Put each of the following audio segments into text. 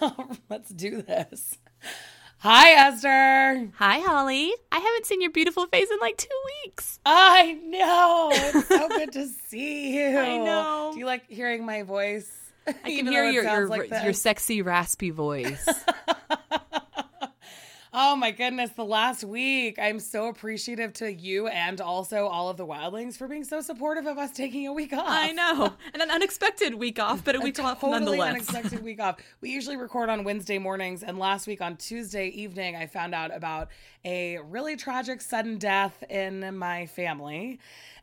Let's do this. Hi, Esther. Hi, Holly. I haven't seen your beautiful face in like two weeks. I know. It's so good to see you. I know. Do you like hearing my voice? I can Even hear your your, like your sexy, raspy voice. Oh my goodness, the last week. I'm so appreciative to you and also all of the wildlings for being so supportive of us taking a week off. I know. And an unexpected week off, but a week off totally nonetheless. unexpected week off. We usually record on Wednesday mornings, and last week on Tuesday evening, I found out about a really tragic sudden death in my family,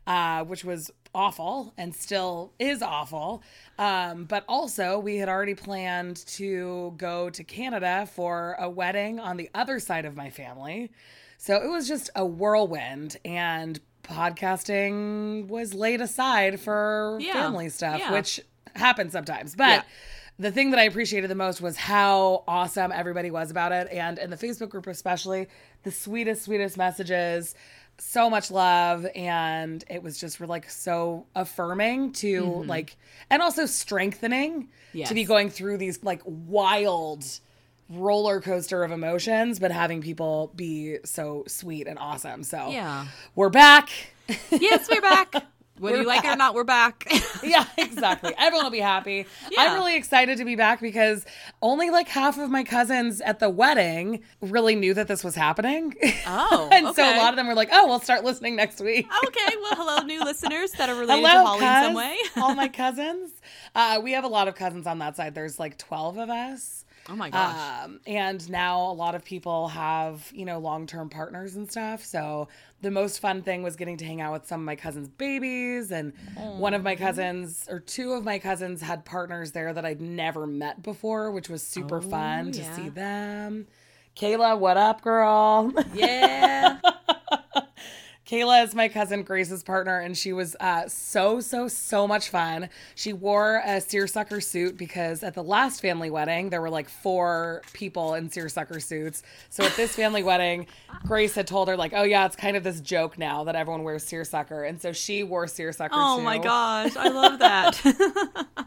uh, which was awful and still is awful. Um, but also, we had already planned to go to Canada for a wedding on the other side of my family. So it was just a whirlwind, and podcasting was laid aside for Yeah. family stuff, Yeah. which happens sometimes. But Yeah. the thing that I appreciated the most was how awesome everybody was about it. And in the Facebook group, especially, the sweetest, sweetest messages, so much love. And it was just like so affirming to mm-hmm. like, and also strengthening Yes. to be going through these like wild roller coaster of emotions, but having people be so sweet and awesome. So Yeah. we're back. yes, we're back. Whether We're you like it or not, we're back. yeah, exactly. Everyone will be happy. I'm really excited to be back because only like half of my cousins at the wedding really knew that this was happening. Oh, and so a lot of them were like, "Oh, we'll start listening next week." okay, well, hello, new listeners that are related Hello, to Holly in some way. all my cousins. Uh, we have a lot of cousins on that side. There's like 12 of us. Oh my gosh. Um, and now a lot of people have, you know, long term partners and stuff. So the most fun thing was getting to hang out with some of my cousins' babies. And one of my cousins, or two of my cousins, had partners there that I'd never met before, which was super oh, fun to see them. Kayla, what up, girl? yeah. Kayla is my cousin Grace's partner, and she was uh, so, so, so much fun. She wore a seersucker suit because at the last family wedding, there were like four people in seersucker suits. So at this family wedding, Grace had told her, like, oh, yeah, it's kind of this joke now that everyone wears seersucker. And so she wore seersucker Oh too. my gosh, I love that.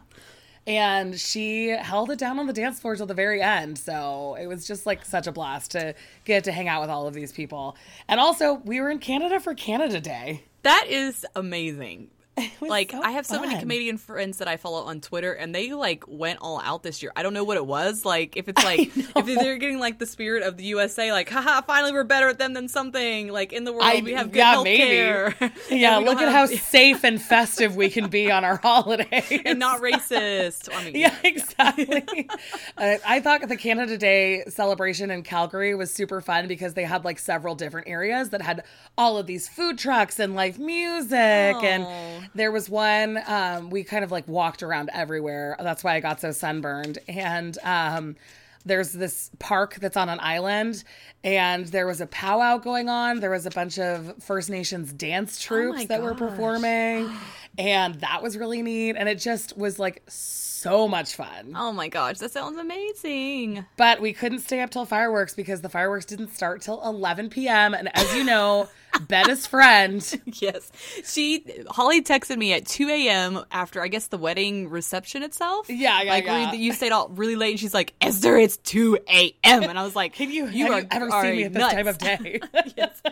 And she held it down on the dance floor till the very end. So it was just like such a blast to get to hang out with all of these people. And also, we were in Canada for Canada Day. that is amazing. Like so I have so many fun. Canadian friends that I follow on Twitter, and they like went all out this year. I don't know what it was. Like if it's like if they're getting like the spirit of the USA, like haha, finally we're better at them than something. Like in the world, I- we have good yeah, maybe. Yeah, look at how safe and festive we can be on our holidays. and not racist. I mean, yeah, exactly. uh, I thought the Canada Day celebration in Calgary was super fun because they had like several different areas that had all of these food trucks and live music. And there was one, um, we kind of like walked around everywhere. That's why I got so sunburned. And, um, there's this park that's on an island, and there was a powwow going on. There was a bunch of First Nations dance troupes my that were performing, and that was really neat. And it just was like so much fun. Oh my gosh, that sounds amazing. But we couldn't stay up till fireworks because the fireworks didn't start till 11 p.m. And as you know, Betta's friend. Yes, she Holly texted me at two a.m. after I guess the wedding reception itself. Yeah, yeah, like yeah. we- you stayed out really late, and she's like, "Esther, it's two a.m." And I was like, Can you, have are- you ever seen me at this nuts. time of day? yes.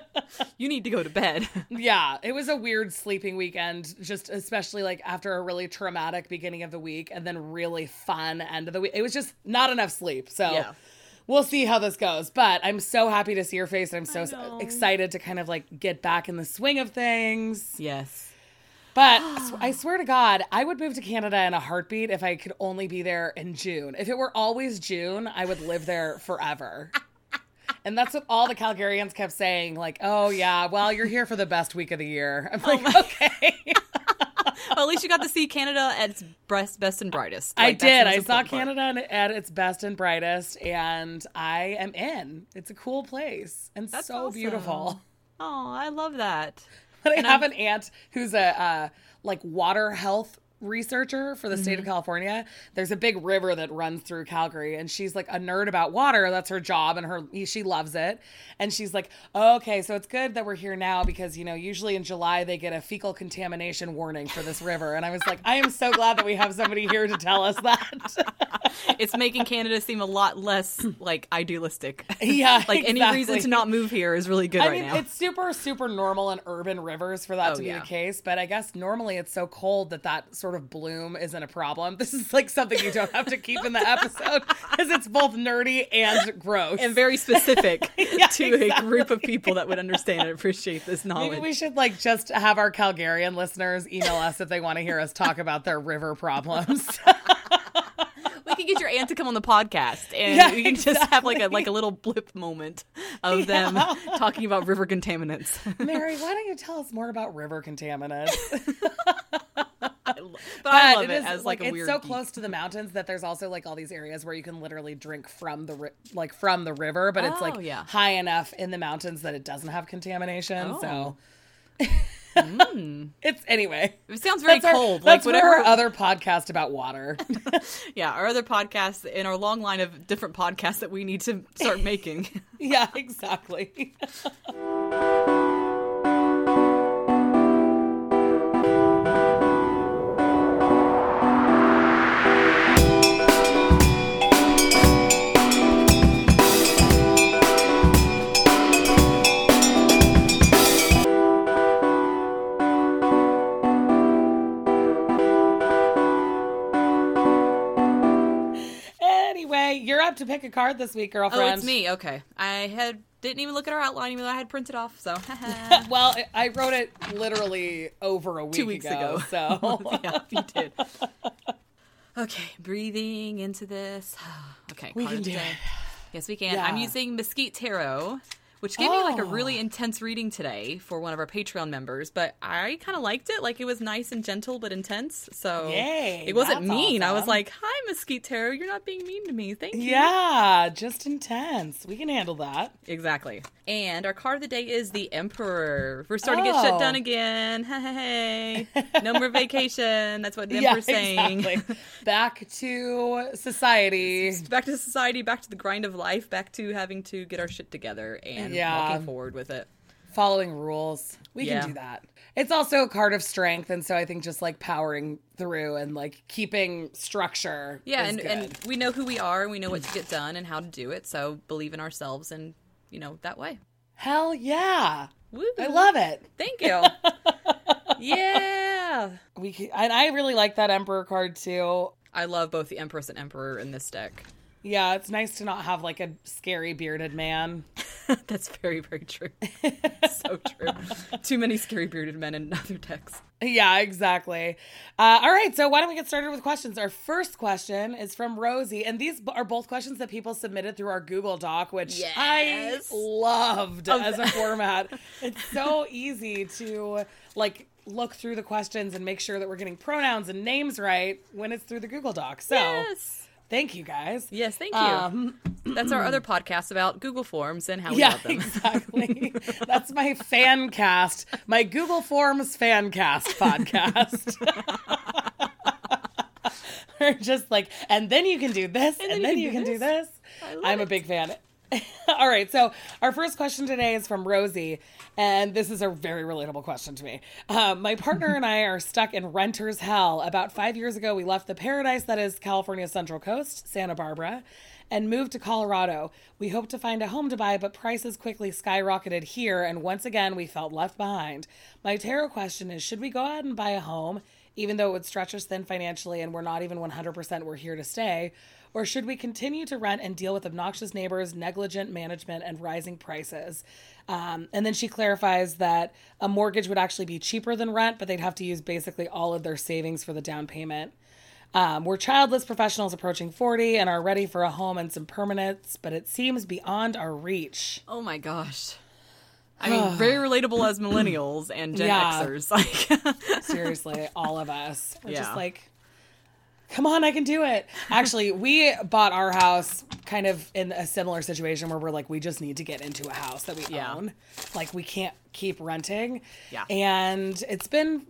You need to go to bed. yeah, it was a weird sleeping weekend, just especially like after a really traumatic beginning of the week and then really fun end of the week. It was just not enough sleep. So Yeah. we'll see how this goes. But I'm so happy to see your face. I'm so uh, excited to kind of like get back in the swing of things. yes. But I swear to God, I would move to Canada in a heartbeat if I could only be there in June. If it were always June, I would live there forever. And that's what all the Calgarians kept saying, like, oh, yeah, well, you're here for the best week of the year. I'm like, okay. Well, at least you got to see Canada at its best, best and brightest. I Like, the did. I saw part. Canada at its best and brightest, and I am in. It's a cool place and That's so awesome. beautiful. Oh, I love that. But I And have I'm- an aunt who's a uh, like water health researcher for the state of mm-hmm. California. There's a big river that runs through Calgary, and she's like a nerd about water. That's her job, and her she loves it. And she's like, okay, so it's good that we're here now because you know usually in July they get a fecal contamination warning for this river. And I was like, I am so glad that we have somebody here to tell us that. It's making Canada seem a lot less like idealistic. Yeah, like any reason to not move here is really good I right mean, now. it's super, super normal in urban rivers for that Oh, to be yeah. the case. But I guess normally it's so cold that that sort of bloom isn't a problem. This is like something you don't have to keep in the episode because it's both nerdy and gross. and very specific Yeah, to a group of people that would understand and appreciate this knowledge. Maybe we should like just have our Calgarian listeners email us if they want to hear us talk about their river problems. we could get your aunt to come on the podcast and Yeah, we can just have like a like a little blip moment of them talking about river contaminants. Mary, why don't you tell us more about river contaminants? but I love it it, is, as like, a it's so geek. close to the mountains that there's also like all these areas where you can literally drink from the ri- like from the river, but it's Oh, like yeah. high enough in the mountains that it doesn't have contamination. Oh. So Mm. it's anyway. It sounds very That's cold. That's like whatever. our other podcast about water. yeah, our other podcasts in our long line of different podcasts that we need to start making. yeah, exactly. Up to pick a card this week, girlfriend. oh, it's me. Okay, I had didn't even look at our outline, even though I had printed off. So Well, I- wrote it literally over a week two weeks ago. So yeah, you did. Okay, breathing into this. Okay, We can do day. it. Yes, we can. Yeah. I'm using Mesquite Tarot, which gave me like a Oh. really intense reading today for one of our Patreon members, but I kind of liked it. Like it was nice and gentle but intense. So Yay, it wasn't mean. I was like, "Hi, Mesquite Tarot, you're not being mean to me. Thank you." yeah, just intense. We can handle that. Exactly. And our card of the day is the Emperor. We're starting to get shut Oh. down again. Hey, no more vacation. That's what the Emperor's saying. exactly. Back to society. back to society, back to the grind of life, back to having to get our shit together and Yeah. walking forward with it. Following rules. We Yeah. can do that. It's also a card of strength, and so I think just like powering through and like keeping structure. Yeah, is and, good. and we know who we are and we know what to get done and how to do it. So believe in ourselves and, you know, that way. hell yeah, Woo. I love it. Thank you. yeah. We can, and I really like that Emperor card too. I love both the Empress and Emperor in this deck. Yeah, it's nice to not have like a scary bearded man. That's very, very true. so true. Too many scary bearded men in other decks. Yeah, exactly. Uh, all right, so why don't we get started with questions? Our first question is from Rosie, and these are both questions that people submitted through our Google Doc, which Yes. I loved Oh, as a format. It's so easy to like look through the questions and make sure that we're getting pronouns and names right when it's through the Google Doc. So Yes. Thank you guys. Yes, thank you. Um, That's our other podcast about Google Forms and how we yeah, love them. exactly. That's my fan cast, my Google Forms fan cast podcast. We're just like, and then you can do this, and, then, you can do this. I'm a big fan. All right, so our first question today is from Rosie, and this is a very relatable question to me. Um, my partner and I are stuck in renter's hell. About five years ago, we left the paradise that is California's Central Coast, Santa Barbara, and moved to Colorado. We hoped to find a home to buy, but prices quickly skyrocketed here, and once again, we felt left behind. My tarot question is Should we go ahead and buy a home, even though it would stretch us thin financially and we're not even 100% we're here to stay? Or should we continue to rent and deal with obnoxious neighbors, negligent management, and rising prices? Um, and then she clarifies that a mortgage would actually be cheaper than rent, but they'd have to use basically all of their savings for the down payment. Um, we're childless professionals approaching 40 and are ready for a home and some permanence, but it seems beyond our reach. Oh my gosh. I mean, very relatable as millennials and Gen Yeah. Xers. Like, Seriously, all of us. We're Yeah. just like, come on, I can do it. Actually, we bought our house kind of in a similar situation where we're like, we just need to get into a house that we Yeah. own. Like, we can't keep renting. Yeah. And it's been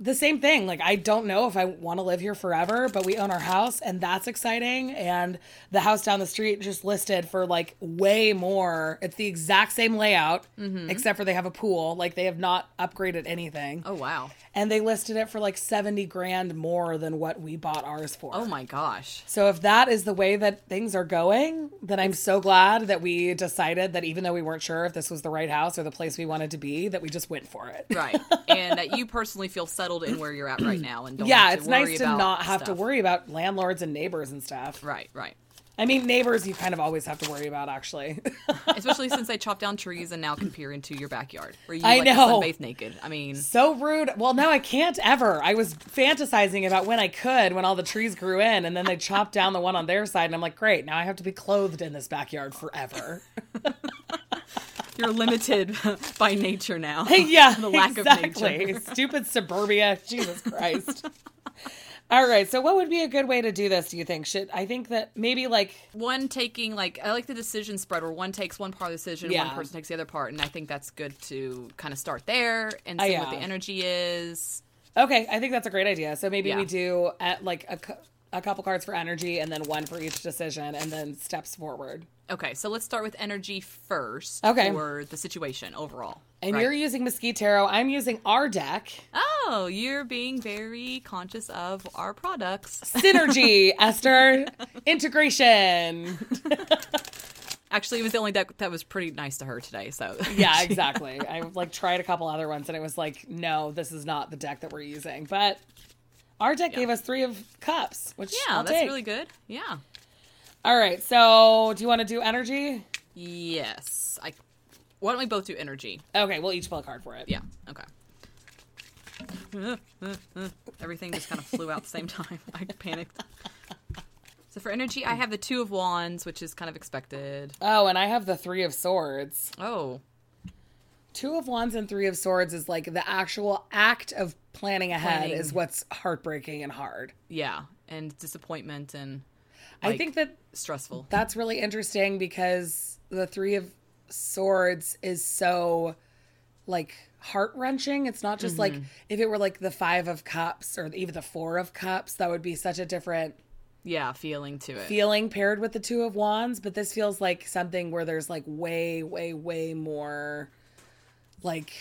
the same thing. Like, I don't know if I want to live here forever, but we own our house, and that's exciting. And the house down the street just listed for like way more. It's the exact same layout, mm-hmm. except for they have a pool. Like, they have not upgraded anything. Oh wow. And they listed it for like 70 grand more than what we bought ours for. Oh my gosh. So if that is the way that things are going, then I'm so glad that we decided that even though we weren't sure if this was the right house or the place we wanted to be, that we just went for it. Right. and that you personally feel settled in where you're at right now and don't yeah, it's worry nice to not have to worry about landlords and neighbors and stuff. Right, right. I mean, neighbors you kind of always have to worry about actually. Especially since they chop down trees and now can peer into your backyard where you I like know. sunbathe naked. I mean, so rude. Well, no, I can't ever. I was fantasizing about when I could when all the trees grew in and then they chopped down the one on their side and I'm like, "Great, now I have to be clothed in this backyard forever." you're limited by nature now. yeah, the lack of exactly. nature. Stupid suburbia. Jesus Christ. All right. So, what would be a good way to do this? Do you think? Should I think that maybe like One taking like I like the decision spread where one takes one part of the decision, Yeah. one person takes the other part, and I think that's good to kind of start there and Uh, see yeah. what the energy is. okay? I think that's a great idea. So maybe we do at like a, a couple cards for energy and then one for each decision and then steps forward. Okay, so let's start with energy first. Okay. For the situation overall. And right? you're using Mesquite Tarot. I'm using our deck. Oh, you're being very conscious of our products. Synergy, Esther. Integration. Actually, it was the only deck that was pretty nice to her today. So Yeah, exactly. I like tried a couple other ones and it was like, no, this is not the deck that we're using. But our deck gave us three of cups, which yeah, I'll that's take. really good. Yeah. All right. So, do you want to do energy? Yes. I. Why don't we both do energy? Okay, we'll each pull a card for it. Yeah. Okay. Everything just kind of flew out at the same time. I panicked. So for energy, I have the two of wands, which is kind of expected. Oh, and I have the three of swords. Oh, Two of wands and three of swords is like the actual act of planning ahead Planning. is what's heartbreaking and hard. yeah, and disappointment and I think that stressful. that's really interesting because the three of swords is so like heart wrenching. It's not just like mm-hmm. if it were like the five of cups or even the four of cups, that would be such a different Yeah, feeling to it. feeling paired with the two of wands. But this feels like something where there's like way, way, way more like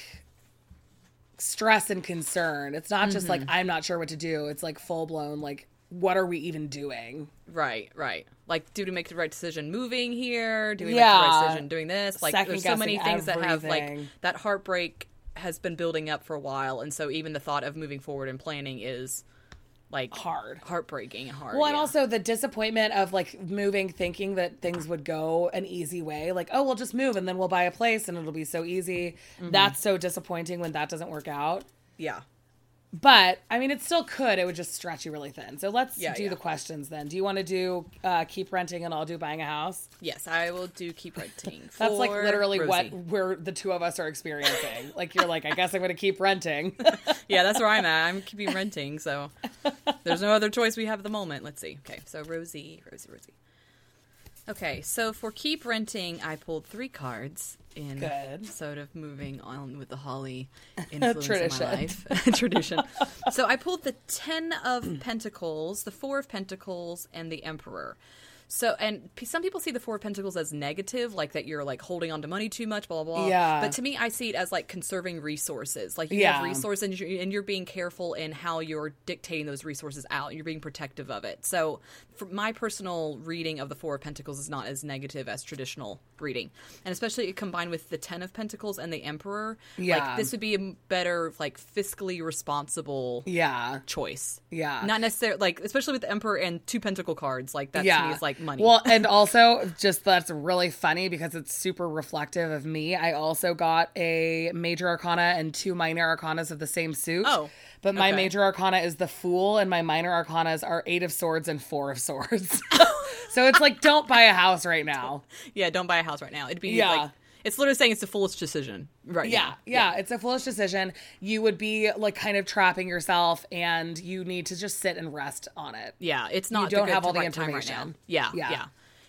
stress and concern. It's not just like mm-hmm. I'm not sure what to do. It's like full blown like what are we even doing? Right, right. Like, do we make the right decision moving here? Do we make Yeah. the right decision doing this? Like, there's so many things that have like that heartbreak has been building up for a while, and so even the thought of moving forward and planning is like Hard. heartbreaking and hard. Well, and yeah. also the disappointment of like moving, thinking that things would go an easy way. Like, oh, we'll just move and then we'll buy a place and it'll be so easy. Mm-hmm. That's so disappointing when that doesn't work out. yeah, But I mean, it still could. It would just stretch you really thin. So let's Yeah, do yeah. the questions then. Do you want to do uh, keep renting and I'll do buying a house? yes, I will do keep renting. That's like literally what we're the two of us are experiencing. like you're like, I guess I'm going to keep renting. Yeah, that's where I'm at. I'm keeping renting, so there's no other choice we have at the moment. Let's see. Okay, so Rosie, Rosie, Rosie. Okay, so for keep renting, I pulled three cards in Good. sort of moving on with the Holly influence in my life. Tradition. So I pulled the Ten of Pentacles, the Four of Pentacles, and the Emperor. So, and p- some people see the Four of Pentacles as negative, like that you're like holding on to money too much, blah, blah, blah. Yeah. But to me, I see it as like conserving resources. Like you Yeah. have resources and you're, and you're being careful in how you're dictating those resources out. You're being protective of it. So, for my personal reading of the Four of Pentacles is not as negative as traditional reading, and especially combined with the Ten of Pentacles and the Emperor. Yeah. like this would be a better, like fiscally responsible yeah. choice. Yeah. Not necessarily like, especially with the Emperor and two Pentacle cards. Like that to me is like money. Well, and also just that's really funny because it's super reflective of me. I also got a major arcana and two minor arcanas of the same suit. Oh, But my okay. major arcana is the fool and my minor arcanas are eight of swords and four of swords. so it's like don't buy a house right now. yeah, don't buy a house right now. It'd be Yeah. like it's literally saying it's a foolish decision right Yeah, now. yeah, it's a foolish decision. You would be like kind of trapping yourself and you need to just sit and rest on it. Yeah, it's not. the don't have all the time right now. information. Yeah, Yeah. yeah,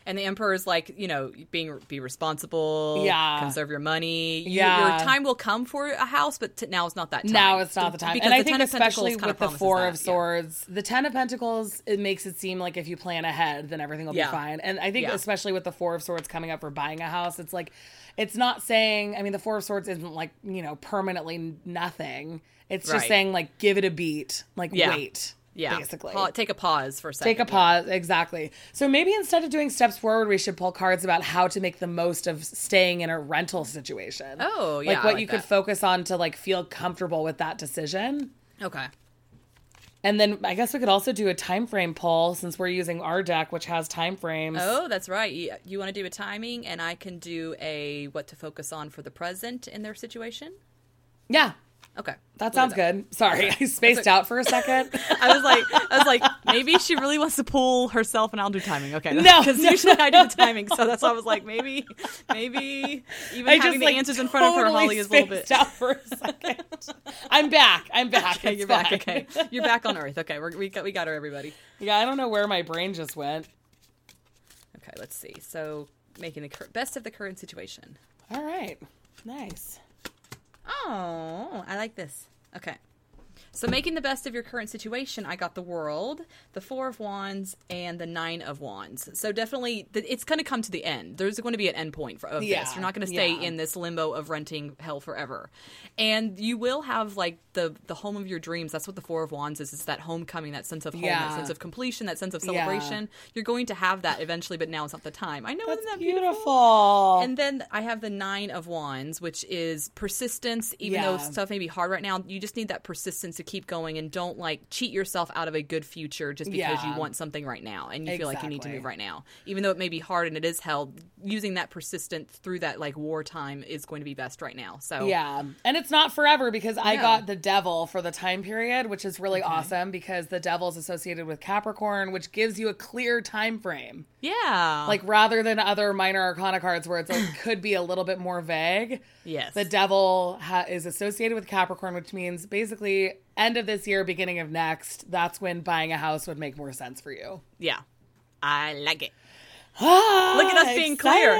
And the emperor is like, you know, being be responsible, Yeah. conserve your money. You- Yeah. your time will come for a house, but t- now it's not that time. Now it's not the time. Because And I think Ten of Pentacles especially with the Four that, of yeah. Swords, the Ten of Pentacles, it makes it seem like if you plan ahead, then everything will Yeah. be fine. And I think Yeah. especially with the Four of Swords coming up for buying a house, it's like it's not saying I mean the Four of Swords isn't like, you know, permanently nothing. It's just Right. saying like give it a beat. Like Yeah. wait. Yeah, Basically. Pa- take a pause for a second. Take a pause, exactly. So maybe instead of doing steps forward, we should pull cards about how to make the most of staying in a rental situation. Oh, yeah, like what like you could focus on to like feel comfortable with that decision. Okay. And then I guess we could also do a time frame poll since we're using our deck, which has time frames. Oh, that's right. You, you want to do a timing, and I can do a what to focus on for the present in their situation. Yeah, Okay, that sounds good. Sorry, I spaced okay. out for a second. I was like, I was like, maybe she really wants to pull herself, and I'll do timing. Okay, No, because no. usually I do the timing, so that's why I was like, maybe, maybe even I having just the like answers in front of her, Holly, is a little bit. out for a second. I'm back. I'm back. Okay, It's you're back. Okay, you're back on Earth. Okay, we're, we got we got her, everybody. Yeah, I don't know where my brain just went. Okay, let's see. So making the cur- best of the current situation. All right, nice. Oh, I like this. Okay. So, making the best of your current situation, I got the World, the Four of Wands, and the Nine of Wands. So, definitely, th- it's going to come to the end. There's going to be an end point for, of Yeah, this. You're not going to stay yeah. in this limbo of renting hell forever. And you will have, like, the, the home of your dreams. That's what the Four of Wands is. It's that homecoming, that sense of home, Yeah. that sense of completion, that sense of Yeah. celebration. You're going to have that eventually, but now it's not the time. I know, That's isn't that beautiful. and then I have the nine of wands, which is persistence. Even though stuff may be hard right now, you just need that persistence to keep going and don't like cheat yourself out of a good future just because Yeah. you want something right now and you feel like you need to move right now. Even though it may be hard and it is hell, using that persistence through that like wartime is going to be best right now. So Yeah. And it's not forever because I Yeah. got the devil for the time period, which is really awesome because the devil is associated with Capricorn, which gives you a clear time frame. yeah, Like rather than other minor arcana cards where it's like could be a little bit more vague. yes, The devil ha- is associated with Capricorn, which means basically end of this year, beginning of next. That's when buying a house would make more sense for you. yeah, I like it. Ah, look at us being clear.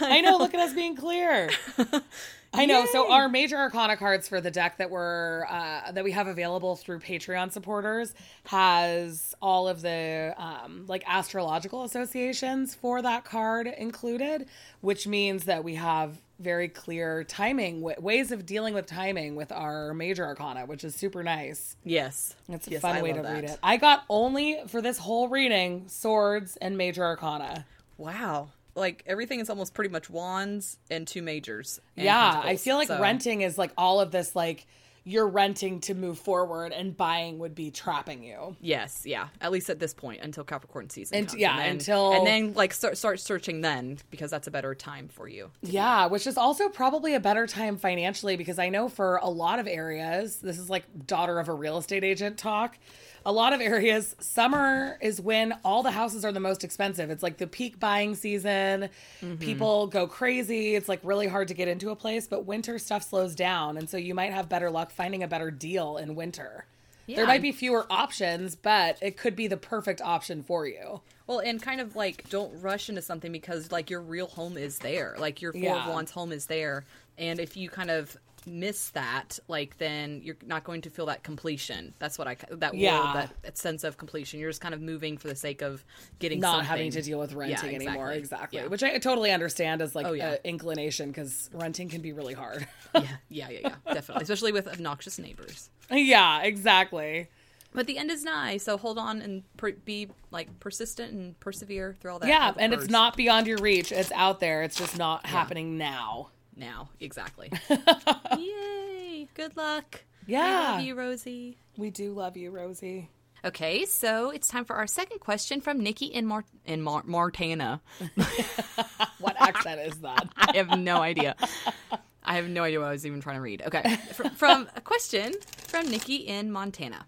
I know. Look at us being clear. I know. So our major arcana cards for the deck that were uh, that we have available through Patreon supporters has all of the um, like astrological associations for that card included, which means that we have very clear timing w- ways of dealing with timing with our major arcana, which is super nice. Yes, It's a Yes, fun I way to love read it. I got only for this whole reading swords and major arcana. Wow. Like everything is almost pretty much wands and two majors. and yeah, I feel like so- renting is like all of this like you're renting to move forward and buying would be trapping you. Yes, yeah. At least at this point, until Capricorn season. And- comes. yeah, then, until- and then like start start searching then because that's a better time for you. Yeah, which is also probably a better time financially because I know for a lot of areas, this is like daughter of a real estate agent talk. A lot of areas, summer is when all the houses are the most expensive. It's like the peak buying season. Mm-hmm. People go crazy. It's like really hard to get into a place, but winter stuff slows down. And so you might have better luck finding a better deal in winter. Yeah. There might be fewer options, but it could be the perfect option for you. Well, and kind of like don't rush into something because like your real home is there. Like your four Yeah. of wands home is there. And if you kind of miss that, like then you're not going to feel that completion. That's what I that Yeah. that, that sense of completion. You're just kind of moving for the sake of getting not something. having to deal with renting Yeah, anymore exactly, Yeah. which i totally understand as like Oh, yeah. inclination because renting can be really hard yeah, yeah, yeah, yeah, definitely, especially with obnoxious neighbors. yeah exactly But the end is nigh, so hold on and per- be like persistent and persevere through all that. yeah and it's not beyond your reach it's out there it's just not happening now now exactly. Yay! Good luck. Yeah. I love you, Rosie. we do love you rosie Okay, so it's time for our second question from Nikki in Mar- in Mar- Martana. what accent is that I have no idea. I have no idea what I was even trying to read. Okay, from, from a question from Nikki in Montana.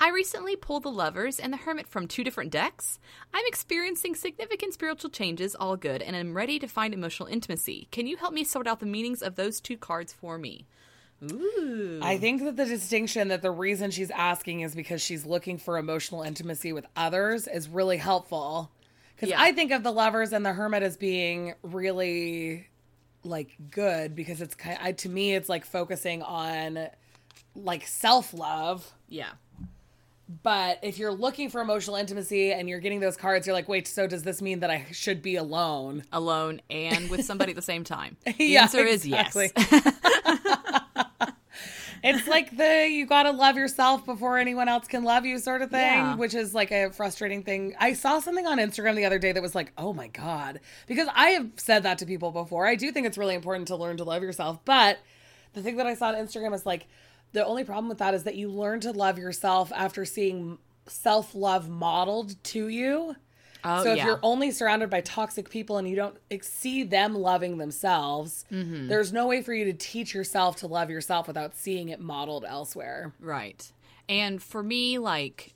I recently pulled the Lovers and the Hermit from two different decks. I'm experiencing significant spiritual changes, all good, and I'm ready to find emotional intimacy. Can you help me sort out the meanings of those two cards for me? Ooh. I think that the distinction that the reason she's asking is because she's looking for emotional intimacy with others is really helpful. Because Yeah. I think of the lovers and the hermit as being really like good because it's kind I, to me it's like focusing on like self love. Yeah. But if you're looking for emotional intimacy and you're getting those cards, you're like, wait, so does this mean that I should be alone? Alone and with somebody at the same time. The Yeah, answer is exactly. yes. It's like the you gotta love yourself before anyone else can love you sort of thing, Yeah. which is like a frustrating thing. I saw something on Instagram the other day that was like, oh my God. Because I have said that to people before. I do think it's really important to learn to love yourself. But the thing that I saw on Instagram is like, the only problem with that is that you learn to love yourself after seeing self love modeled to you. Oh, so if yeah. you're only surrounded by toxic people and you don't see them loving themselves, Mm-hmm. there's no way for you to teach yourself to love yourself without seeing it modeled elsewhere. Right. And for me, like,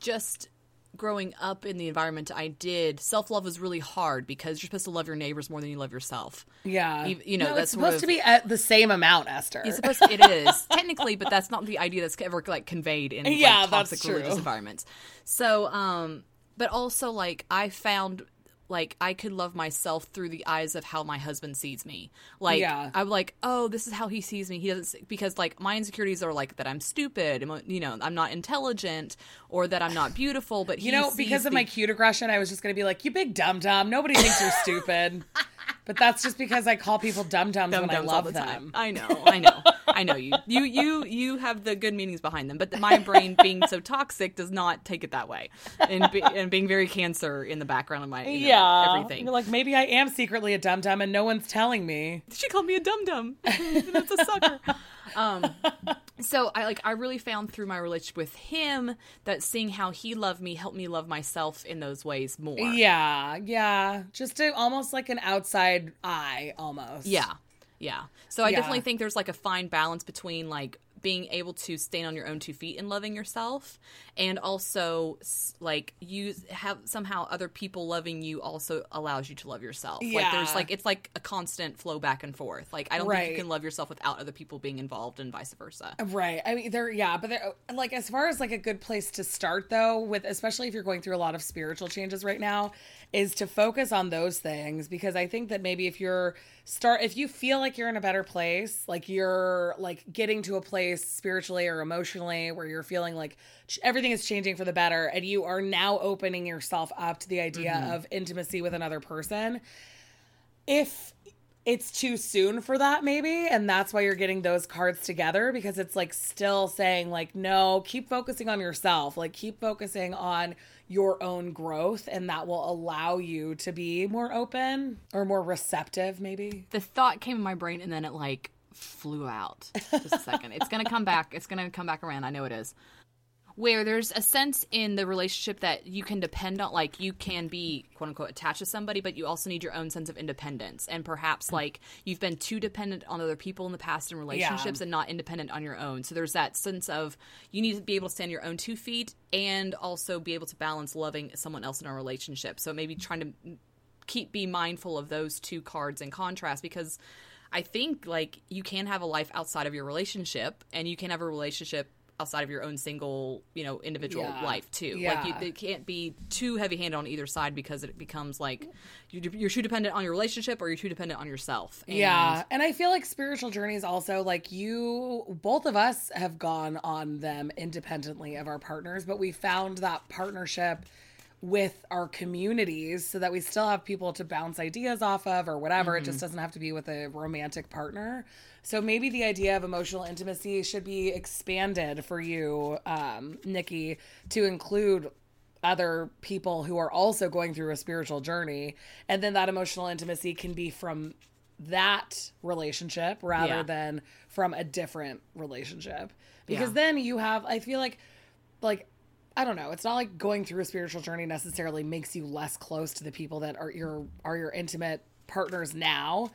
just growing up in the environment I did, self love was really hard because you're supposed to love your neighbors more than you love yourself. Yeah, You- you know, no, that's supposed of- to be at the same amount, Esther. It's supposed to, it is technically, but that's not the idea that's ever like conveyed in like, Yeah, that's toxic true. religious environments. So, um, but also like I found like I could love myself through the eyes of how my husband sees me. Like Yeah. I'm like, oh, this is how he sees me. He doesn't see, because like my insecurities are like that I'm stupid, you know, I'm not intelligent, or that I'm not beautiful. But you know, because of my cute aggression, I was just gonna be like, "You big dum dum." Nobody thinks you're stupid, but that's just because I call people dum dums when I love the them. time. I know, I know, I know you. You you you have the good meanings behind them, but my brain being so toxic does not take it that way, and be, and being very cancer in the background of my you know, yeah, everything. You're like, maybe I am secretly a dum dum, and no one's telling me. she called me a dum dum. That's a sucker. Um, so I like I really found through my relationship with him that seeing how he loved me helped me love myself in those ways more. Yeah, yeah, just to almost like an outside eye, almost. Yeah. Yeah. So I Yeah. definitely think there's like a fine balance between like being able to stand on your own two feet and loving yourself and also like you have somehow other people loving you also allows you to love yourself. Like Yeah. there's like it's like a constant flow back and forth. Like I don't think you can love yourself without other people being involved and vice versa. Right. I mean, there, yeah, but there, uh, like, as far as like a good place to start, though, with especially if you're going through a lot of spiritual changes right now, is to focus on those things because I think that maybe if you're start, if you feel like you're in a better place, like you're like getting to a place spiritually or emotionally where you're feeling like everything is changing for the better and you are now opening yourself up to the idea mm-hmm. of intimacy with another person, if it's too soon for that maybe and that's why you're getting those cards together because it's like still saying like no keep focusing on yourself. Like keep focusing on your own growth and that will allow you to be more open or more receptive maybe The thought came in my brain and then it like flew out. Just a second. It's to come back. It's to come back around. I know it is. Where there's a sense in the relationship that you can depend on, like you can be quote unquote attached to somebody, but you also need your own sense of independence. And perhaps hmm. like you've been too dependent on other people in the past in relationships and not independent on your own. So there's that sense of you need to be able to stand on your own two feet and also be able to balance loving someone else in a relationship. So maybe trying to keep be mindful of those two cards in contrast because I think like you can have a life outside of your relationship and you can have a relationship outside of your own single, you know, individual Yeah. life too. Like you, it can't be too heavy-handed on either side because it becomes like you- you're too dependent on your relationship or you're too dependent on yourself. And yeah and i feel like spiritual journeys also like you both of us have gone on them independently of our partners but we found that partnership with our communities so that we still have people to bounce ideas off of or whatever. It just doesn't have to be with a romantic partner. So maybe the idea of emotional intimacy should be expanded for you um, nikki to include other people who are also going through a spiritual journey. And then that emotional intimacy can be from that relationship rather Yeah. than from a different relationship. Because Yeah. then you have i feel like like i don't know. It's not like going through a spiritual journey necessarily makes you less close to the people that are your are your intimate partners now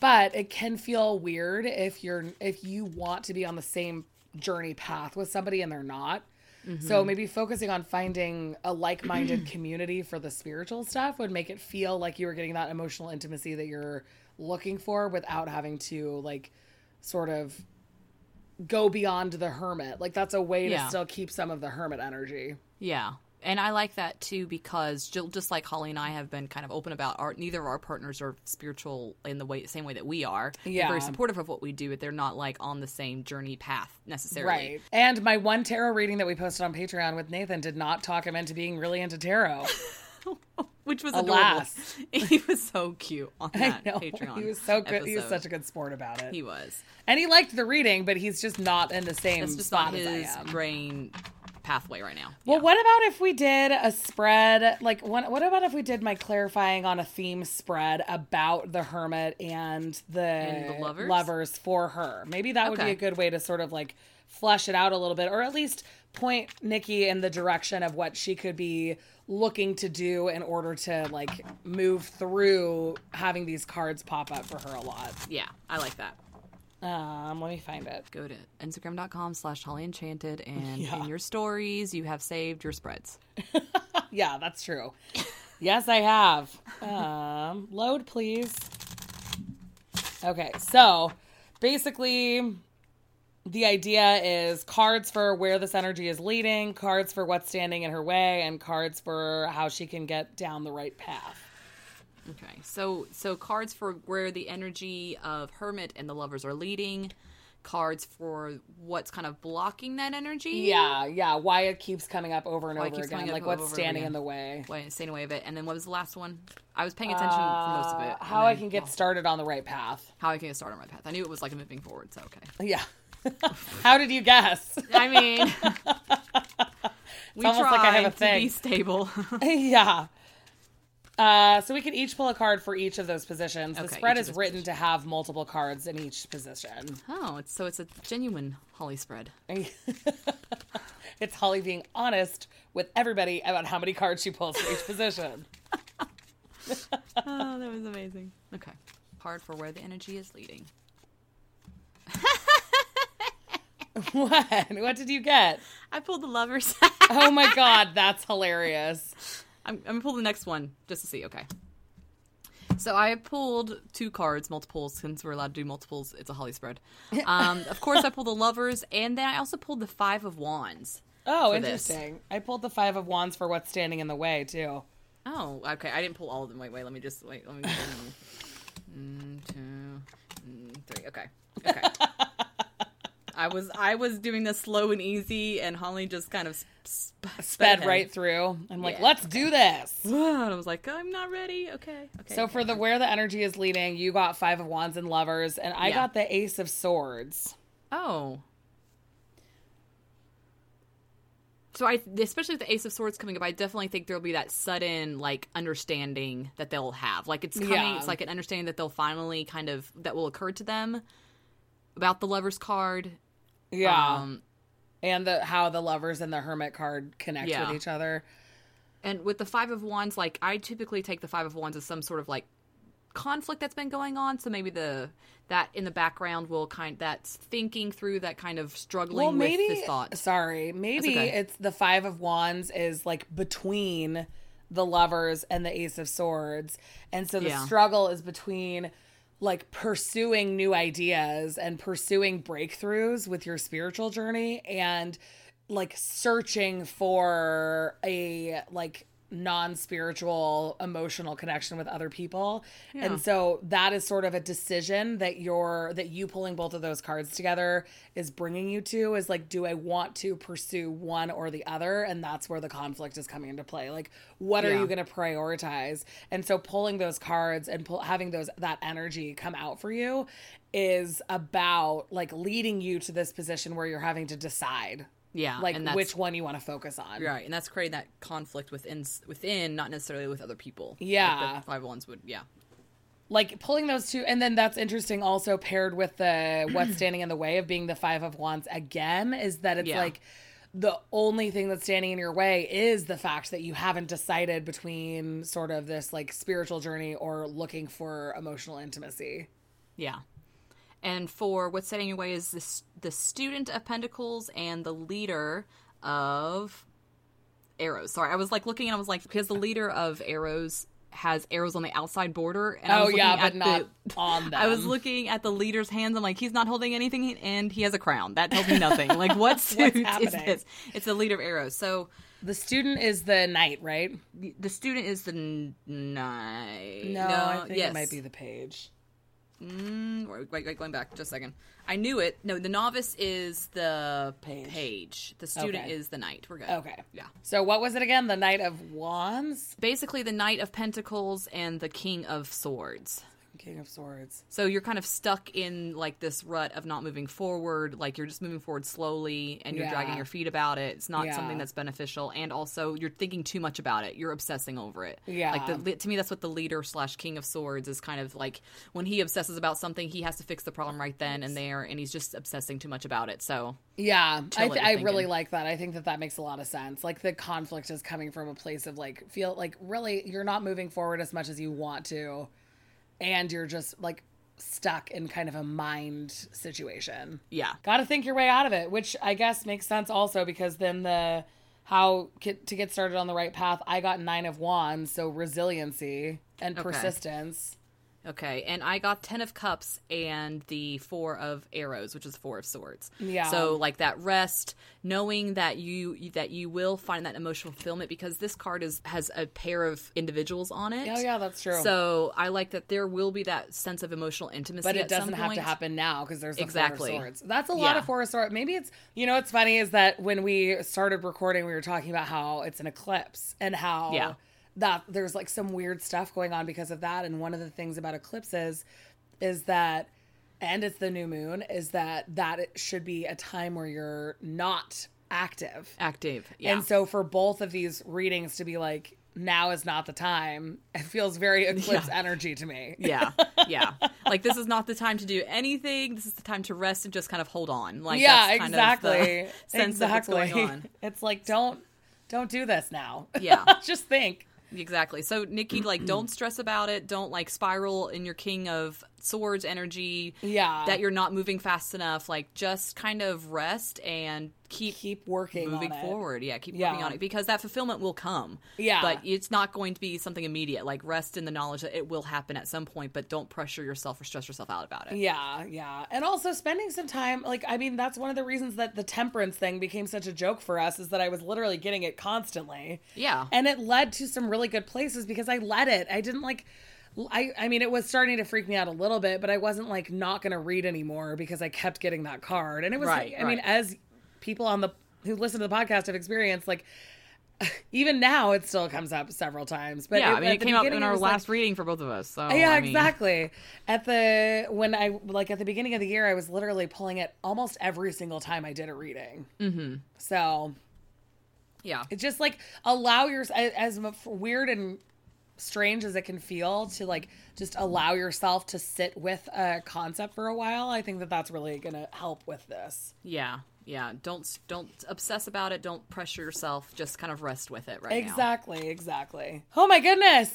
but it can feel weird if you're if you want to be on the same journey path with somebody and they're not. So mm-hmm. maybe focusing on finding a like-minded community for the spiritual stuff would make it feel like you were getting that emotional intimacy that you're looking for without having to like sort of go beyond the hermit. Like that's a way Yeah. to still keep some of the hermit energy. Yeah. and I like that too because ju- just like Holly and I have been kind of open about our neither of our partners are spiritual in the way the same way that we are. They're Yeah. very supportive of what we do, but they're not like on the same journey path necessarily. Right. And my one tarot reading that we posted on Patreon with Nathan did not talk him into being really into tarot. Which was Alas. adorable. he was so cute on that. Patreon. He was so good. He was such a good sport about it. He was. and he liked the reading, but he's just not in the same That's just spot not as I his am. brain pathway right now. Well, Yeah. what about if we did a spread? Like, what, what about if we did my clarifying on a theme spread about the hermit and the, And the lovers? lovers for her? Maybe that would be a good way to sort of like flesh it out a little bit, or at least point Nikki in the direction of what she could be looking to do in order to like move through having these cards pop up for her a lot. Yeah, I like that. Um, let me find it. Go to instagram.com slash Holly Enchanted and Yeah. in your stories you have saved your spreads. Yeah, that's true. yes, I have. Um, load, please. Okay, so basically, the idea is cards for where this energy is leading, cards for what's standing in her way, and cards for how she can get down the right path. Okay, so so cards for where the energy of Hermit and the lovers are leading, cards for what's kind of blocking that energy. Yeah, yeah. Why it keeps coming up over and Why over again, like what's standing in the way. Wait, staying away of it. And then what was the last one? I was paying attention for most of it. Uh, how I can get well, started on the right path. how I can get started on my path. I knew it was like a moving forward, so okay. Yeah. how did you guess? I mean, we almost like I have a to thing. be stable. yeah. Uh, so we can each pull a card for each of those positions. The Okay, spread each of is those written to have multiple cards in each position. oh, it's so it's a genuine Holly spread. it's Holly being honest with everybody about how many cards she pulls for each position. Oh, that was amazing. Okay, card for where the energy is leading. what? What did you get? I pulled the lovers. Oh my god, that's hilarious. I'm, I'm gonna pull the next one just to see. Okay. So I pulled two cards, multiples, since we're allowed to do multiples. It's a Holly spread. Um, of course, I pulled the lovers, and then I also pulled the five of wands. Oh, For this. interesting. I pulled the five of wands for what's standing in the way too. Oh, okay. I didn't pull all of them. Wait, wait. Let me just wait. Let me. mm, two, mm, three. Okay. Okay. I was I was doing this slow and easy, and Holly just kind of sp- sped, right through. I'm like, Yeah, let's do this. And I was like, I'm not ready. Okay. Okay. So for the where the energy is leading, you got five of wands and lovers, and I Yeah. got the ace of swords. Oh. So I, especially with the Ace of Swords coming up, I definitely think there'll be that sudden like understanding that they'll have. Like it's coming. Yeah. It's like an understanding that they'll finally kind of that will occur to them about the Lovers card. Yeah. Um, and the how the lovers and the hermit card connect Yeah. with each other. and with the Five of Wands, like I typically take the Five of Wands as some sort of like conflict that's been going on. So maybe the that in the background will kind that's thinking through that kind of struggling Well, maybe with his thoughts. sorry, maybe okay. it's the five of wands is like between the lovers and the ace of swords, and so the Yeah. struggle is between like pursuing new ideas and pursuing breakthroughs with your spiritual journey and like searching for a like non-spiritual emotional connection with other people. Yeah. and so that is sort of a decision that you're that you pulling both of those cards together is bringing you to is like do i want to pursue one or the other? And that's where the conflict is coming into play. Like what are you going to prioritize? And so pulling those cards and pull, having those that energy come out for you is about like leading you to this position where you're having to decide yeah, like which one you want to focus on Right, and that's creating that conflict within within, not necessarily with other people. Yeah. like the five oh ones would. Yeah, like pulling those two and then that's interesting also paired with the what's standing in the way of being the five of wands again is that it's Yeah. like the only thing that's standing in your way is the fact that you haven't decided between sort of this like spiritual journey or looking for emotional intimacy yeah. And for what's setting your way is this the student of Pentacles and the leader of Arrows. Sorry, I was like looking and I was like because the leader of Arrows has arrows on the outside border. And I Oh was yeah, but at not the, on them. I was looking at the leader's hands. I'm like, he's not holding anything, and he has a crown. That tells me nothing. like, what suit is happening? this? It's the leader of arrows. So The student is the knight, right? the student is the knight. No, I think yes. it might be the page. Mm, wait, wait, wait, going back just a second. I knew it. No, the novice is the Page. page. The student Okay. is the knight. We're good. Okay. Yeah. So what was it again? The Knight of Wands, Basically, the knight of pentacles and the king of swords. King of Swords. So you're kind of stuck in like this rut of not moving forward. Like you're just moving forward slowly and you're Yeah. dragging your feet about it. It's not Yeah. something that's beneficial. And also you're thinking too much about it. You're obsessing over it. Yeah. Like the, to me, that's what the leader slash king of swords is kind of like when he obsesses about something, he has to fix the problem right then and there. And he's just obsessing too much about it. So Yeah, I, th- I really like that. I think that that makes a lot of sense. Like the conflict is coming from a place of like feel like really you're not moving forward as much as you want to, and you're just like stuck in kind of a mind situation. yeah. Got to think your way out of it, which I guess makes sense also because then the how to get started on the right path. I got nine of wands, so resiliency and Okay. persistence. Okay, and I got ten of cups and the four of arrows, which is four of swords. Yeah. So like that rest, knowing that you that you will find that emotional fulfillment because this card is has a pair of individuals on it. Oh yeah, that's true. So I like that there will be that sense of emotional intimacy. but it doesn't have to happen now because there's the Exactly. four of swords. That's a lot Yeah. of four of swords. Maybe it's you know what's funny is that when we started recording, we were talking about how it's an eclipse and how Yeah. That there's like some weird stuff going on because of that. And one of the things about eclipses is that, and it's the new moon, is that that should be a time where you're not active. Active. Yeah. And so for both of these readings to be like now is not the time, it feels very eclipse energy to me. yeah, yeah. Like this is not the time to do anything. This is the time to rest and just kind of hold on. Like yeah, that's kind exactly. Of sense what's exactly. going on. It's like don't don't do this now. Yeah. Just think. Exactly. So Nikki, like, don't stress about it. Don't like spiral in your King of Swords energy. Yeah. That you're not moving fast enough. Like, just kind of rest and keep keep working moving on it. forward. Yeah, keep Yeah. working on it because that fulfillment will come. Yeah. But it's not going to be something immediate. Like, rest in the knowledge that it will happen at some point, but don't pressure yourself or stress yourself out about it. Yeah, yeah. And also spending some time like I mean that's one of the reasons that the temperance thing became such a joke for us is that I was literally getting it constantly. Yeah. And it led to some really good places because I let it. I didn't like I I mean it was starting to freak me out a little bit, but I wasn't like not going to read anymore because I kept getting that card. And it was Right, I mean right. as people on the who listen to the podcast have experienced like even now it still comes up several times. But yeah, it, I mean, it came up in our was like- last reading for both of us. So yeah, I mean, exactly. At the when I like at the beginning of the year, I was literally pulling it almost every single time I did a reading. Mm-hmm. So Yeah. it's just like allow your as m- weird and strange as it can feel to like just allow yourself to sit with a concept for a while. I think that that's really gonna help with this. Yeah. Yeah. Don't don't obsess about it. Don't pressure yourself. Just kind of rest with it right now. Exactly, exactly. Oh my goodness!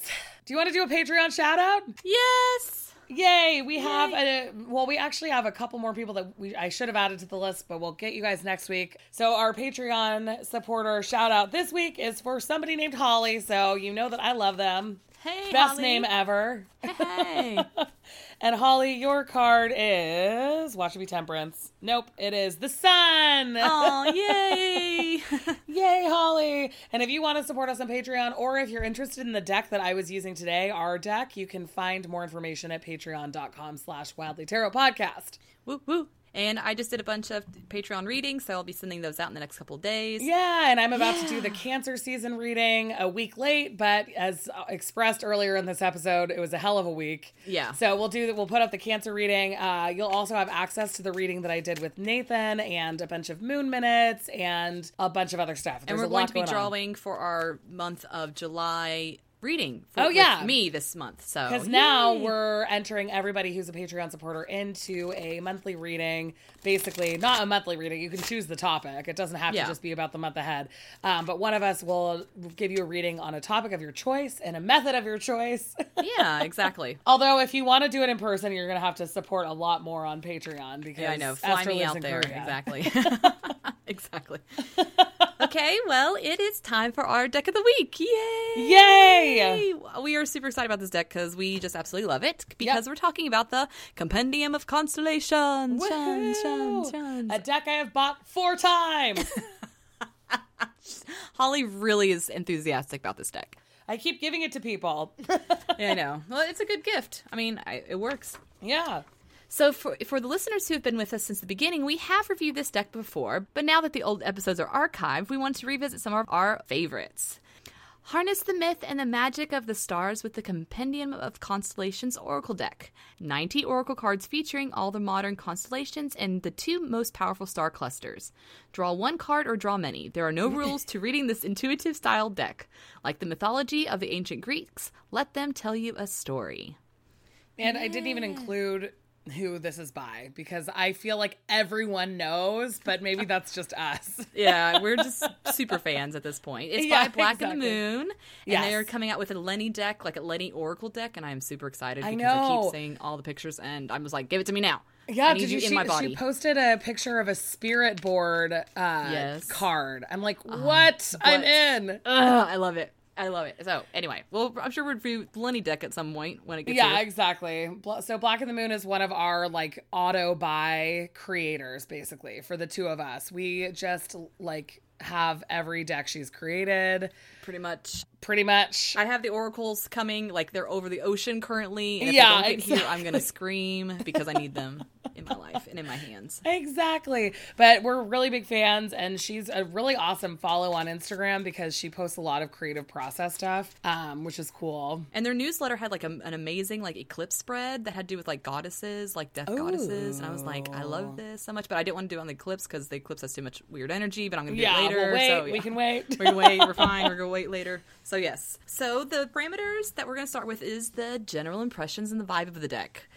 Do you want to do a Patreon shout out? Yes. Yay! We have a well, we actually have a couple more people that we I should have added to the list, but we'll get you guys next week. So our Patreon supporter shout out this week is for somebody named Holly. So you know that I love them. Hey, Best Holly. name ever. Hey. And Holly, your card is Watch It Be Temperance. Nope, it is the sun. oh, yay! Yay, Holly! And if you want to support us on Patreon, or if you're interested in the deck that I was using today, our deck, you can find more information at patreon.com slash wildly tarot podcast. woo woo. And I just did a bunch of Patreon readings, so I'll be sending those out in the next couple of days. Yeah, and I'm about to do the cancer season reading a week late, but as expressed earlier in this episode, it was a hell of a week. Yeah. So we'll do that. We'll put up the cancer reading. Uh, you'll also have access to the reading that I did with Nathan and a bunch of moon minutes and a bunch of other stuff. and There's we're a going lot to be on. drawing for our month of July reading. For, Oh, yeah. me this month. So Because now we're entering everybody who's a Patreon supporter into a monthly reading. Basically, not a monthly reading. You can choose the topic. It doesn't have Yeah. to just be about the month ahead. Um, but one of us will give you a reading on a topic of your choice and a method of your choice. yeah, exactly. Although, if you want to do it in person, you're going to have to support a lot more on Patreon because Yeah, I know. Fly Esther me out there. Korea. Exactly. exactly. Okay, well, it is time for our deck of the week. Yay! Yay! We are super excited about this deck because we just absolutely love it because we're talking about the Compendium of Constellations. Shun, shun, Woohoo! shun. A deck I have bought four times. Holly really is enthusiastic about this deck. I keep giving it to people. Yeah, I know. Well, it's a good gift. I mean, I, it works. yeah. So, for, for the listeners who have been with us since the beginning, we have reviewed this deck before, but now that the old episodes are archived, we want to revisit some of our favorites. Harness the myth and the magic of the stars with the Compendium of Constellations Oracle deck. 90 Oracle cards featuring all the modern constellations and the two most powerful star clusters. Draw one card or draw many. There are no rules to reading this intuitive style deck. Like the mythology of the ancient Greeks, let them tell you a story. And I didn't even include who this is by because I feel like everyone knows, but maybe that's just us. Yeah, we're just super fans at this point. It's Yeah, by Black and the. Moon, and Yes. they're coming out with a Lenny deck, like a Lenny Oracle deck, and I'm super excited I because I know. keep seeing all the pictures, and I was like, "Give it to me now!" Yeah, I did you, you in she, she posted a picture of a spirit board uh, Yes. card. I'm like, what? I'm What? in. Ugh, I love it. I love it. So anyway, well, I'm sure we'll review Lenny deck at some point when it gets Yeah, here. exactly. So Black and the Moon is one of our like auto buy creators, basically, for the two of us. We just like have every deck she's created, Pretty much. pretty much. I have the oracles coming, like they're over the ocean currently, and if Yeah, they don't get here, I'm gonna scream because I need them in my life and in my hands. Exactly. But we're really big fans, and she's a really awesome follow on Instagram because she posts a lot of creative process stuff, um, which is cool. And their newsletter had like a, an amazing like eclipse spread that had to do with like goddesses, like death goddesses, and I was like, I love this so much, but I didn't want to do it on the eclipse because the eclipse has too much weird energy. But I'm gonna do Yeah, it later. we'll wait. so, We can wait. We're gonna wait. We're fine. We're gonna wait later. So yes. So the parameters that we're gonna start with is the general impressions and the vibe of the deck.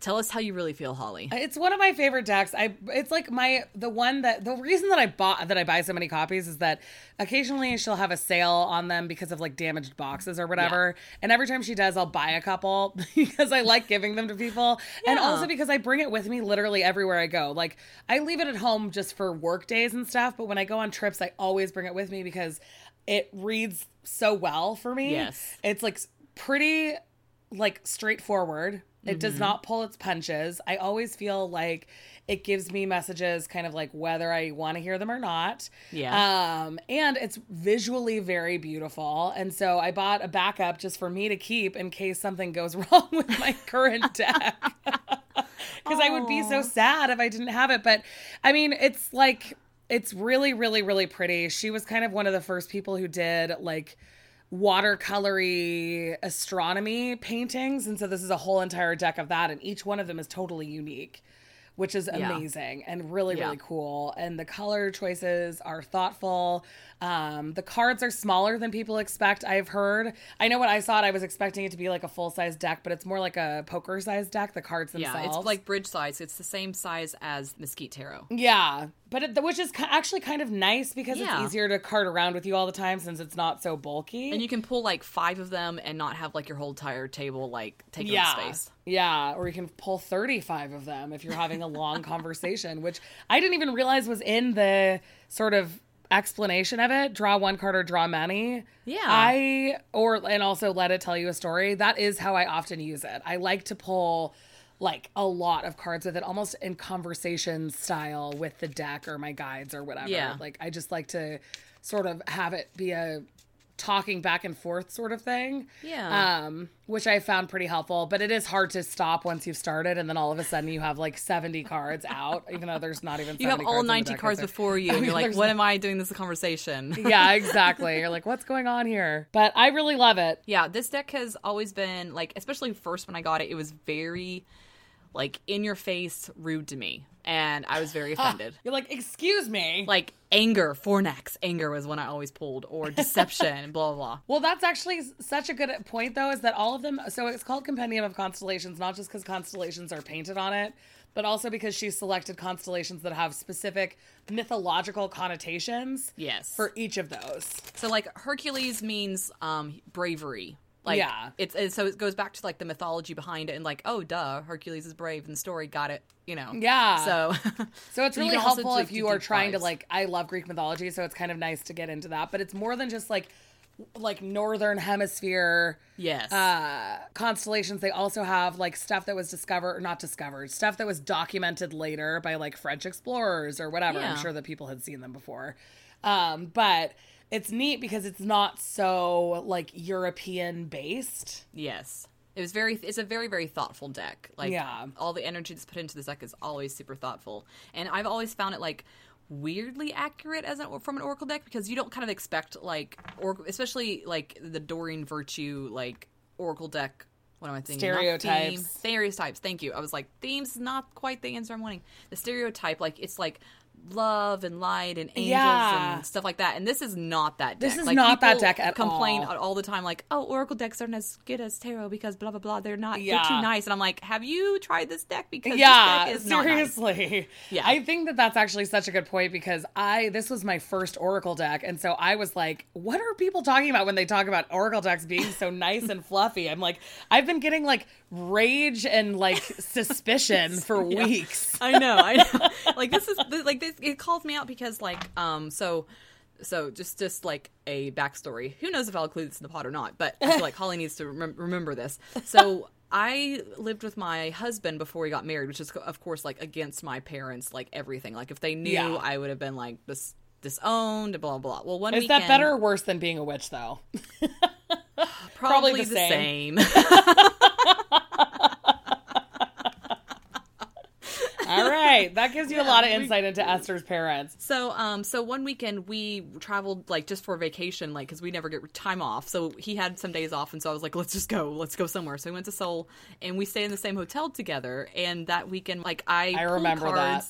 Tell us how you really feel, Holly. It's one of my favorite decks. I it's like my the one that the reason that I bought that I buy so many copies is that occasionally she'll have a sale on them because of like damaged boxes or whatever. And every time she does, I'll buy a couple because I like giving them to people. And also because I bring it with me literally everywhere I go. Like I leave it at home just for work days and stuff, but when I go on trips, I always bring it with me because it reads so well for me. Yes. It's like pretty like straightforward. It Mm-hmm. does not pull its punches. I always feel like it gives me messages kind of like whether I want to hear them or not. Yeah. Um and it's visually very beautiful. And so I bought a backup just for me to keep in case something goes wrong with my current deck. Cuz I would be so sad if I didn't have it, but I mean, it's like it's really really really pretty. She was kind of one of the first people who did like watercolory astronomy paintings and so this is a whole entire deck of that and each one of them is totally unique which is Yeah. amazing and really Yeah. really cool and the color choices are thoughtful um, the cards are smaller than people expect i've heard i know when i saw it i was expecting it to be like a full-size deck but it's more like a poker size deck the cards themselves yeah, it's like bridge size. It's the same size as Mesquite Tarot. yeah, but it, which is actually kind of nice because Yeah. it's easier to cart around with you all the time since it's not so bulky. And you can pull like five of them and not have like your whole entire table like taking yeah, up space. Yeah, or you can pull thirty-five of them if you're having a long conversation, which I didn't even realize was in the sort of explanation of it. Draw one card or draw many. Yeah. I or and also let it tell you a story. That is how I often use it. I like to pull like a lot of cards with it almost in conversation style with the deck or my guides or whatever Yeah. like i just like to sort of have it be a talking back and forth sort of thing. Yeah. um which i found pretty helpful but it is hard to stop once you've started and then all of a sudden you have like 70 cards out even though there's not even You have all cards 90 deck, cards before you, and you're like, what no- am I doing this is conversation? yeah exactly. You're like what's going on here? But i really love it. Yeah, this deck has always been like, especially first when I got it, it was very like in your face, rude to me, and I was very offended. you're like excuse me Like anger, Fornax, anger was one I always pulled, or deception, blah blah blah. Well, that's actually such a good point, though, is that all of them. So it's called Compendium of Constellations, not just because constellations are painted on it, but also because she selected constellations that have specific mythological connotations Yes. for each of those. so like Hercules means um bravery, Like, Yeah. it's and so it goes back to like the mythology behind it, and like, oh, duh, Hercules is brave the story. Got it. You know. Yeah. So. So it's really also helpful if you are trying to like I love Greek mythology, so it's kind of nice to get into that. But it's more than just like like northern hemisphere yes. uh constellations. They also have like stuff that was discovered or not discovered, stuff that was documented later by like French explorers or whatever. Yeah. I'm sure that people had seen them before. Um, but it's neat because it's not so like European based. Yes. It was very it's a very very thoughtful deck. Like Yeah. all the energy that's put into this deck is always super thoughtful. And I've always found it like weirdly accurate as an from an oracle deck because you don't kind of expect like or especially like the Doreen Virtue like oracle deck what am I thinking? Stereotypes. Stereotypes. Thank you. I was like, themes not quite the answer I'm wanting. The stereotype, like it's like love and light and angels Yeah. and stuff like that. And this is not that deck. This is Like, not that deck at complain all. all the time, like, "Oh, Oracle decks aren't as good as tarot because blah blah blah. They're not. They're too nice." And I'm like, "Have you tried this deck? Because yeah, this deck is not nice." seriously. Yeah. I think that that's actually such a good point because I this was my first Oracle deck, and so I was like, "What are people talking about when they talk about Oracle decks being so nice and fluffy?" I'm like, I've been getting like rage and like suspicion for weeks. I know, I know. like this is like this. It calls me out because like um so. So just just like a backstory. Who knows if I'll include this in the pod or not? But I feel like Holly needs to remem- remember this. So I lived with my husband before we got married, which is of course like against my parents, like everything. Like if they knew, Yeah. I would have been like this disowned, blah blah. Blah. Well, one Is weekend, that better or worse than being a witch, though? Probably, Probably the, the same. All right, that gives you a lot of insight into Esther's parents. So, um, so one weekend we traveled like just for vacation, like because we never get time off. So he had some days off, and so I was like, let's just go, let's go somewhere. So we went to Seoul, and we stayed in the same hotel together. And that weekend, like I, I remember that.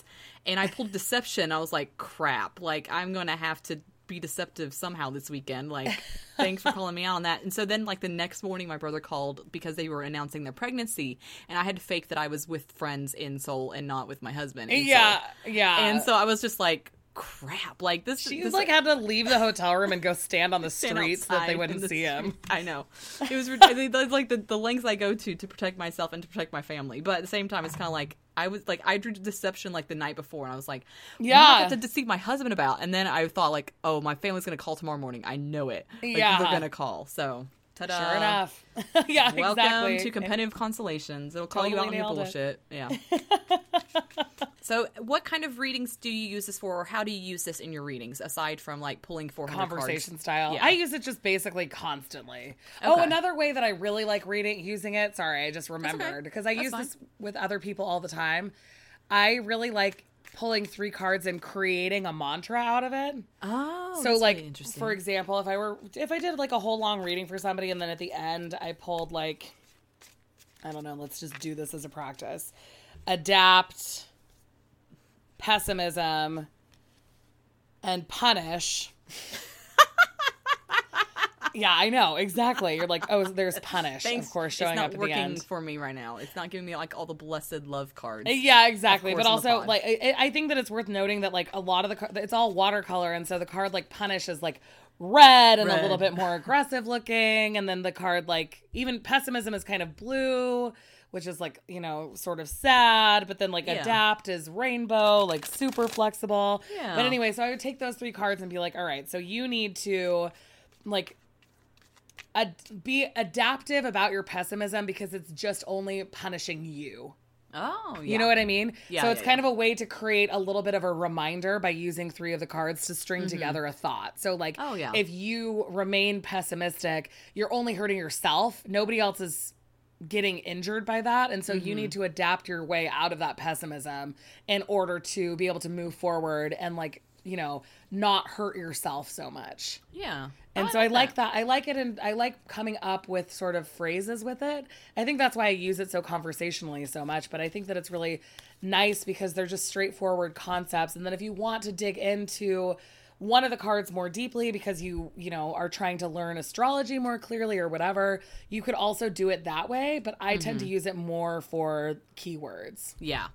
and I pulled deception. I was like, crap, like I'm gonna have to be deceptive somehow this weekend. Like, thanks for calling me out on that. And so then, like the next morning, my brother called because they were announcing their pregnancy, and I had to fake that I was with friends in Seoul and not with my husband. Yeah, yeah. And so I was just like, crap. Like this. She's this, like had to leave the hotel room and go stand on the stand streets so that they wouldn't the see him. street. I know. It was like the, the lengths I go to to protect myself and to protect my family. But at the same time, it's kind of like I was like I drew deception like the night before, and I was like, Yeah. what I have to deceive my husband about. And then I thought like, oh, my family's gonna call tomorrow morning. I know it. Like, Yeah. they're gonna call. So. Ta-da. Sure enough. yeah, Welcome exactly. to competitive consolations. It'll call you out on your nailed it. bullshit. Yeah. so, what kind of readings do you use this for, or how do you use this in your readings aside from like pulling 400 conversation cards? style. Yeah. I use it just basically constantly. Oh, another way that I really like reading using it. Sorry, I just remembered because I That's use fine. this with other people all the time. I really like pulling three cards and creating a mantra out of it. Oh, so like really interesting. for example, if I were if I did like a whole long reading for somebody and then at the end I pulled like I don't know, let's just do this as a practice. Adapt, pessimism, and punish. yeah, I know, exactly. You're like, oh, there's punish, Thanks. of course, showing it's not up at working the end. for me right now. It's not giving me like all the blessed love cards. Uh, yeah, exactly. But course, in the also, like, I, I think that it's worth noting that like a lot of the car- it's all watercolor, and so the card like punish is like red and a little bit more aggressive looking, and then the card like even pessimism is kind of blue, which is like you know sort of sad. But then like Yeah. adapt is rainbow, like super flexible. Yeah. But anyway, so I would take those three cards and be like, all right, so you need to like ad- be adaptive about your pessimism because it's just only punishing you. Oh, yeah. You know what I mean? Yeah, So it's yeah, kind of a way to create a little bit of a reminder by using three of the cards to string together a thought. So like Mm-hmm. Oh, yeah. if you remain pessimistic, you're only hurting yourself. Nobody else is getting injured by that. And so you Mm-hmm. need to adapt your way out of that pessimism in order to be able to move forward and like, you know, not hurt yourself so much. Yeah. And Oh, so I like that. I like it and I like coming up with sort of phrases with it. I think that's why I use it so conversationally so much, but I think that it's really nice because they're just straightforward concepts and then if you want to dig into one of the cards more deeply because you, you know, are trying to learn astrology more clearly or whatever, you could also do it that way, but I tend to mm-hmm. use it more for keywords. Yeah.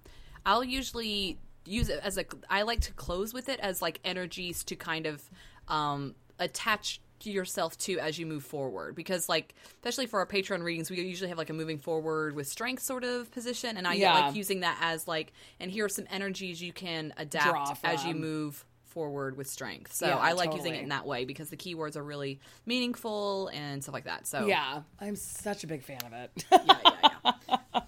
I'll usually use it as a I like to close with it as like energies to kind of um attach yourself to as you move forward because like especially for our patreon readings we usually have like a moving forward with strength sort of position and i Yeah. like using that as like and here are some energies you can adapt as you move forward with strength so Yeah, i like using it in that way because the keywords are really meaningful and stuff like that so Yeah, I'm such a big fan of it. yeah, yeah, yeah.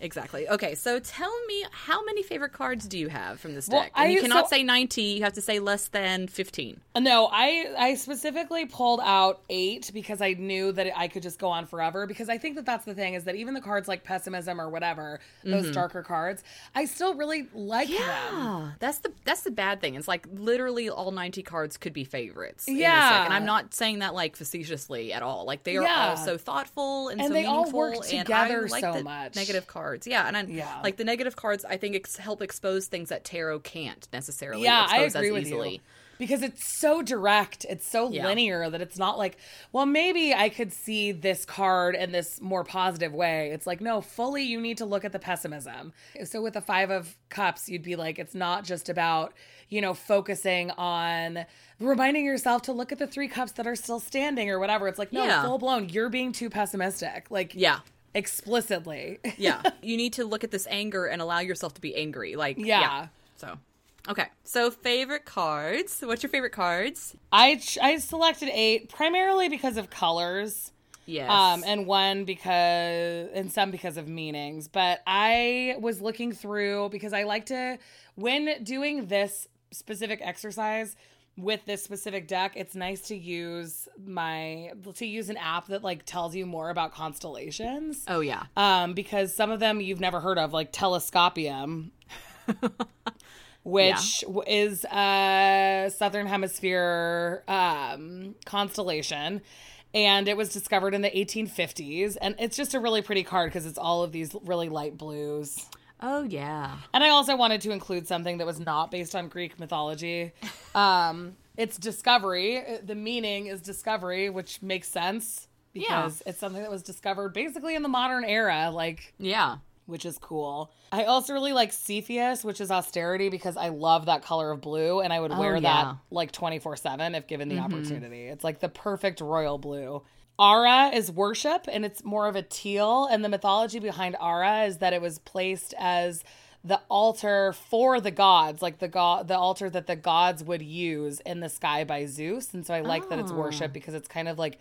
exactly. Okay, so tell me how many favorite cards do you have from this deck? Well, and you cannot so- say 90, you have to say less than 15. Uh, no, I I specifically pulled out eight because I knew that I could just go on forever. Because I think that that's the thing is that even the cards like pessimism or whatever, those mm-hmm. darker cards, I still really like them. Yeah, that's the that's the bad thing. It's like literally all 90 cards could be favorites. Yeah. and I'm not saying that like facetiously at all. Like they are Yeah. all so thoughtful and, And so they all meaningful work and together I like so much. Negative cards, yeah, and I, Yeah. like the negative cards. I think ex- help expose things that tarot can't necessarily. Yeah, I agree as with easily. you. Because it's so direct, it's so Yeah. linear that it's not like, well, maybe I could see this card in this more positive way. It's like, no, fully you need to look at the pessimism. So with the 5 of cups, you'd be like it's not just about, you know, focusing on reminding yourself to look at the 3 cups that are still standing or whatever. It's like, no, Yeah. full blown, you're being too pessimistic. Like Yeah. Explicitly. yeah. You need to look at this anger and allow yourself to be angry. Like yeah, Yeah. so okay. So favorite cards. What's your favorite cards? I ch- I selected 8 primarily because of colors. yes. um and one because and some because of meanings. But i was looking through because i like to when doing this specific exercise with this specific deck it's nice to use my to use an app that like tells you more about constellations. Oh yeah. Um because some of them you've never heard of like telescopium which w is a southern hemisphere um, constellation. And it was discovered in the 1850s and it's just a really pretty card because it's all of these really light blues oh yeah and i also wanted to include something that was not based on greek mythology um, it's discovery the meaning is discovery which makes sense because it's something that was discovered basically in the modern era like yeah which is cool. I also really like Cepheus, which is austerity because I love that color of blue and I would wear yeah. that like 24/7 if given the opportunity. It's like the perfect royal blue. Ara is worship and it's more of a teal and the mythology behind Ara is that it was placed as the altar for the gods, like the god the altar that the gods would use in the sky by Zeus. And so I like that it's oh. worship because it's kind of like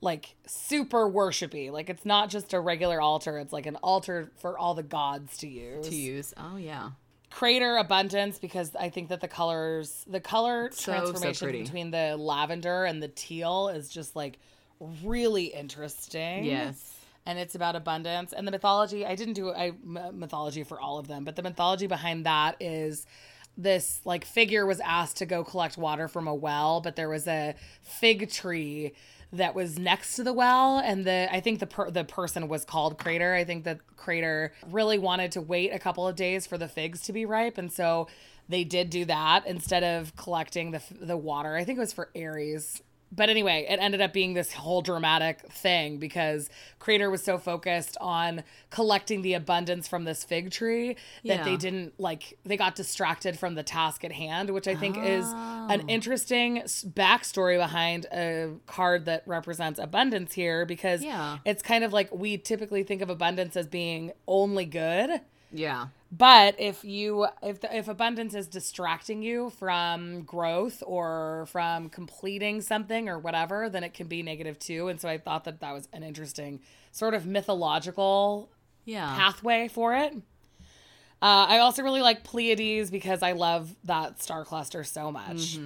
like super worshipy. Like it's not just a regular altar, it's like an altar for all the gods to use. to use oh yeah Crater abundance because I think that the colors the color So, so transformation pretty. between the lavender and the teal is just like really interesting. yes And it's about abundance and the mythology. I didn't do I m- mythology for all of them, but the mythology behind that is this like figure was asked to go collect water from a well, but there was a fig tree that was next to the well and the I think the per, the person was called Crater. I think that Crater really wanted to wait a couple of days for the figs to be ripe and so they did do that instead of collecting the the water. I think it was for Aries. But anyway, it ended up being this whole dramatic thing because Crater was so focused on collecting the abundance from this fig tree that they didn't like they got distracted from the task at hand, which I think is an oh. interesting backstory behind a card that represents abundance here because Yeah. it's kind of like we typically think of abundance as being only good. yeah But if you if the, if abundance is distracting you from growth or from completing something or whatever, then it can be negative too. And so I thought that that was an interesting sort of mythological yeah pathway for it. Uh, I also really like Pleiades because I love that star cluster so much.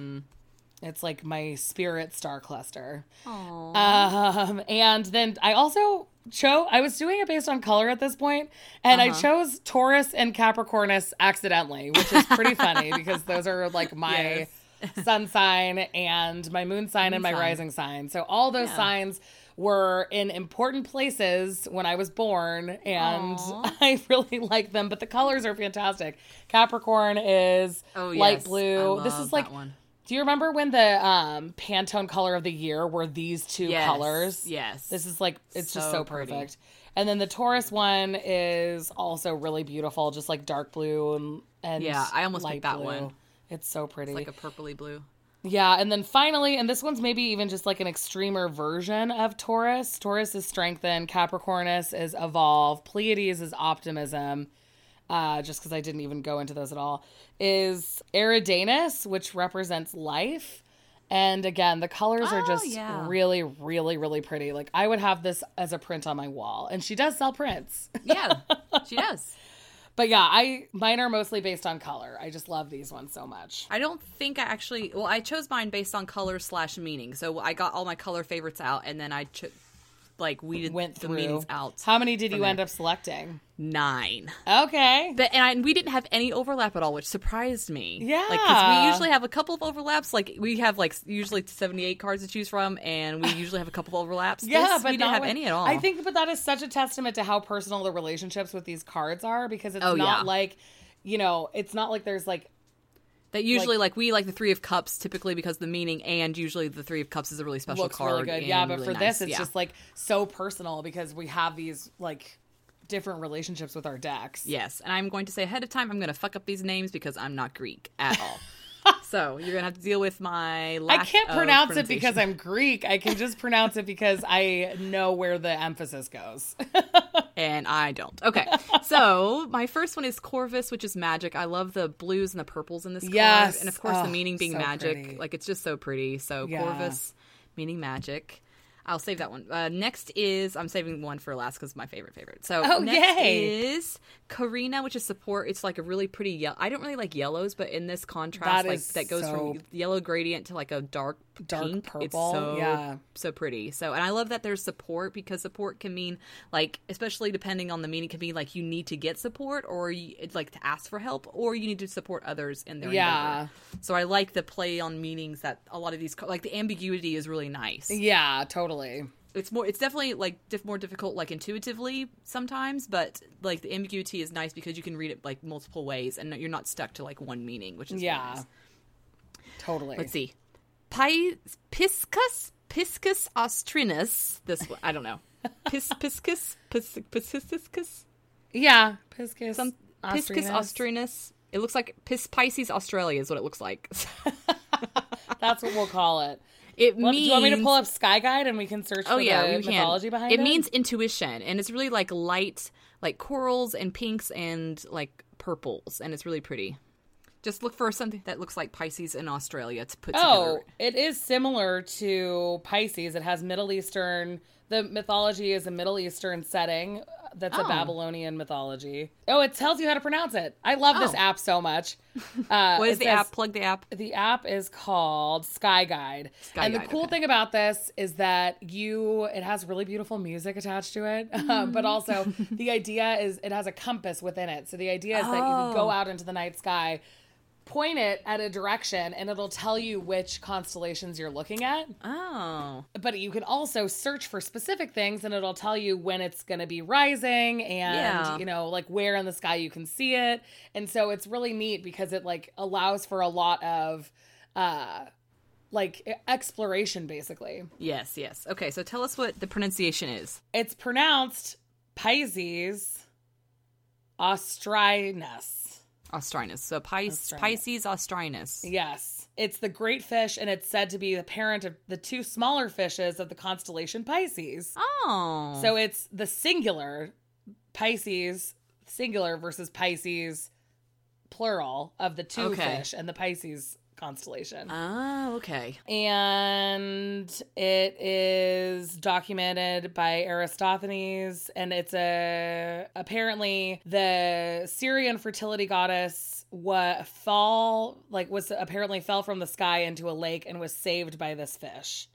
It's like my spirit star cluster. Um, and then I also chose, I was doing it based on color at this point, and I uh-huh. chose Taurus and Capricornus accidentally, which is pretty funny because those are like my sun sign and my moon sign and my sign. rising sign. So all those Yeah. signs were in important places when I was born, and Aw. I really like them. But the colors are fantastic. Capricorn is oh light blue. This is like one. Do you remember when the um Pantone color of the year were these two Yes, colors? yes. This is like it's just So so pretty. perfect. And then the Taurus one is also really beautiful, just like dark blue and and Yeah, I almost picked that blue. one. It's so pretty. like a purpley blue Yeah, and then finally, and this one's maybe even just like an extremer version of Taurus. Taurus is strengthen, Capricornus is evolve, Pleiades is optimism. Uh, just because I didn't even go into those at all, is Eridanus, which represents life. And again, the colors are Oh, just yeah. really, really, really pretty. Like I would have this as a print on my wall, and she does sell prints. Yeah, she does. but yeah, I mine are mostly based on color. I just love these ones so much. I don't think I actually. Well, I chose mine based on color slash meaning. So I got all my color favorites out, and then I cho- like weeded Went the through. meanings out. How many did you there. end up selecting? Nine. Okay. But and I, we didn't have any overlap at all, which surprised me. Yeah. like because we usually have a couple of overlaps. Like we have like usually seventy eight cards to choose from, and we usually have a couple of overlaps. Yeah, This, but we didn't have with- any at all. I think, but that is such a testament to how personal the relationships with these cards are because it's Oh, not yeah. like, you know, it's not like there's like that usually like, we like the three of cups typically because the meaning, and usually the three of cups is a really special looks card. really good. Yeah, but really for nice. this, it's Yeah. just like so personal because we have these like different relationships with our decks. Yes, and I'm going to say ahead of time, I'm going to fuck up these names because I'm not Greek at all. so you're going to have to deal with my. I can't pronounce it because. I'm Greek. I can just pronounce it because I know where the emphasis goes. and I don't. Okay, so my first one is Corvus, which is magic. I love the blues and the purples in this card, Yes. and of course Oh, the meaning being so magic. pretty. Like it's just so pretty. So Yeah. Corvus, meaning magic. I'll save that one. Uh, next is I'm saving one for last because my favorite favorite. So Oh, next yay. is Carina, which is support. It's like a really pretty yellow. I don't really like yellows, but in this contrast, That like that goes so- from yellow gradient to like a dark Dark pink. It's purple, so yeah. so pretty. So, and I love that there's support because support can mean like, especially depending on the meaning, can be like you need to get support or you, like to ask for help or you need to support others in their Yeah. endeavor. So I like the play on meanings that a lot of these like the ambiguity is really nice. yeah, totally. It's more it's definitely like diff- more difficult like intuitively sometimes, but like the ambiguity is nice because you can read it like multiple ways and you're not stuck to like one meaning, which is Yeah. nice. Totally. Let's see. Pi- Piscus Piscus austrinus. This one, I don't know. Pis Piscus Pis Piscus Yeah, Piscus. some Piscus Austrinus. austrinus. It looks like Pis Pisces Australia is what it looks like. That's what we'll call it. It Well, means. do you want me to pull up Sky Guide and we can search Oh for yeah, the we can. behind it? it means intuition, and it's really like light, like corals and pinks and like purples, and it's really pretty. Just look for something that looks like Pisces in Australia to put Oh, together. it is similar to Pisces. It has Middle Eastern. The mythology is a Middle Eastern setting. That's a Oh. Babylonian mythology. Oh, it tells you how to pronounce it. I love this Oh. app so much. Uh, What is the says- app? Plug the app. The app is called Sky Guide. Sky and the cool okay. thing about this is that you it has really beautiful music attached to it. Um, but also the idea is it has a compass within it. So the idea is that you can go Oh. out into the night sky, point it at a direction and it'll tell you which constellations you're looking at. Oh, But you can also search for specific things and it'll tell you when it's going to be rising and Yeah. you know like where in the sky you can see it. And so it's really neat because it like allows for a lot of uh like exploration basically. yes, yes. Okay, so tell us what the pronunciation is. It's pronounced Pisces Austrinus. Austrinus. So Pis- Austrinus. Pisces Austrinus. Yes. It's the great fish and it's said to be the parent of the two smaller fishes of the constellation Pisces. Oh, So it's the singular Pisces singular versus Pisces plural of the two Okay. fish and the Pisces constellation. oh, okay. and it is documented by Aristophanes and it's a apparently the Syrian fertility goddess what fall like was apparently fell from the sky into a lake and was saved by this fish.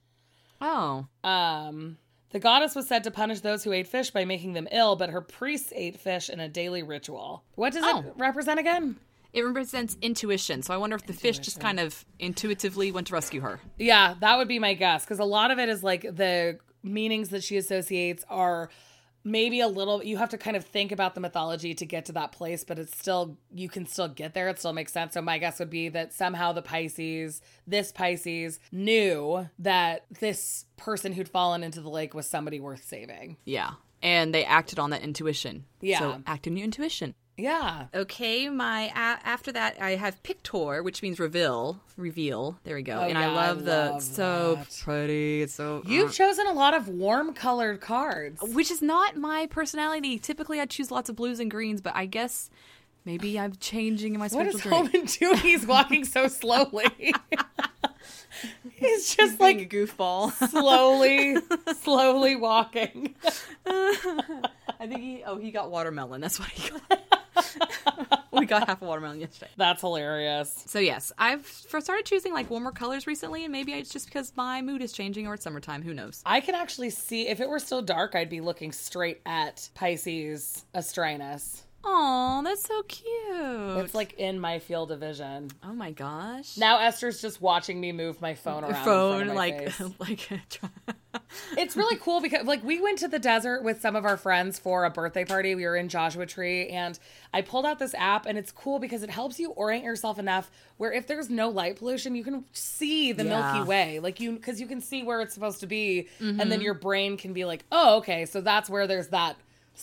Oh, Um, the goddess was said to punish those who ate fish by making them ill, but her priests ate fish in a daily ritual. What does Oh. it represent again? It represents intuition. So I wonder if the fish just kind of intuitively went to rescue her. Yeah, that would be my guess because a lot of it is like the meanings that she associates are maybe a little you have to kind of think about the mythology to get to that place but it's still you can still get there it still makes sense so my guess would be that somehow the pisces this pisces knew that this person who'd fallen into the lake was somebody worth saving Yeah. And they acted on that intuition. Yeah. So act on your intuition. Yeah. Okay, my a- after that I have Pictor, which means reveal, reveal. There we go. Oh, and I Oh, yeah, I love the love so that. pretty. It's so You've uh, chosen a lot of warm colored cards. which is not my personality. Typically, I choose lots of blues and greens, but I guess maybe I'm changing in my What is. Holman doing? He's walking so slowly. He's just Being a goofball. slowly, slowly walking. I think he. Oh, he got watermelon. That's what he got. We got half a watermelon yesterday. That's hilarious. So yes, I've started choosing like warmer colors recently, and maybe it's just because my mood is changing or it's summertime. Who knows? I can actually see if it were still dark, I'd be looking straight at Pisces Austrinus. Oh, that's so cute. It's like in my field of vision. oh my gosh. Now Esther's just watching me move my phone around. phone like like it's really cool because like we went to the desert with some of our friends for a birthday party. We were in Joshua Tree and I pulled out this app and it's cool because it helps you orient yourself enough where if there's no light pollution, you can see the Yeah. Milky Way. Like you cuz you can see where it's supposed to be and Mm-hmm. then your brain can be like, "Oh, okay, so that's where there's that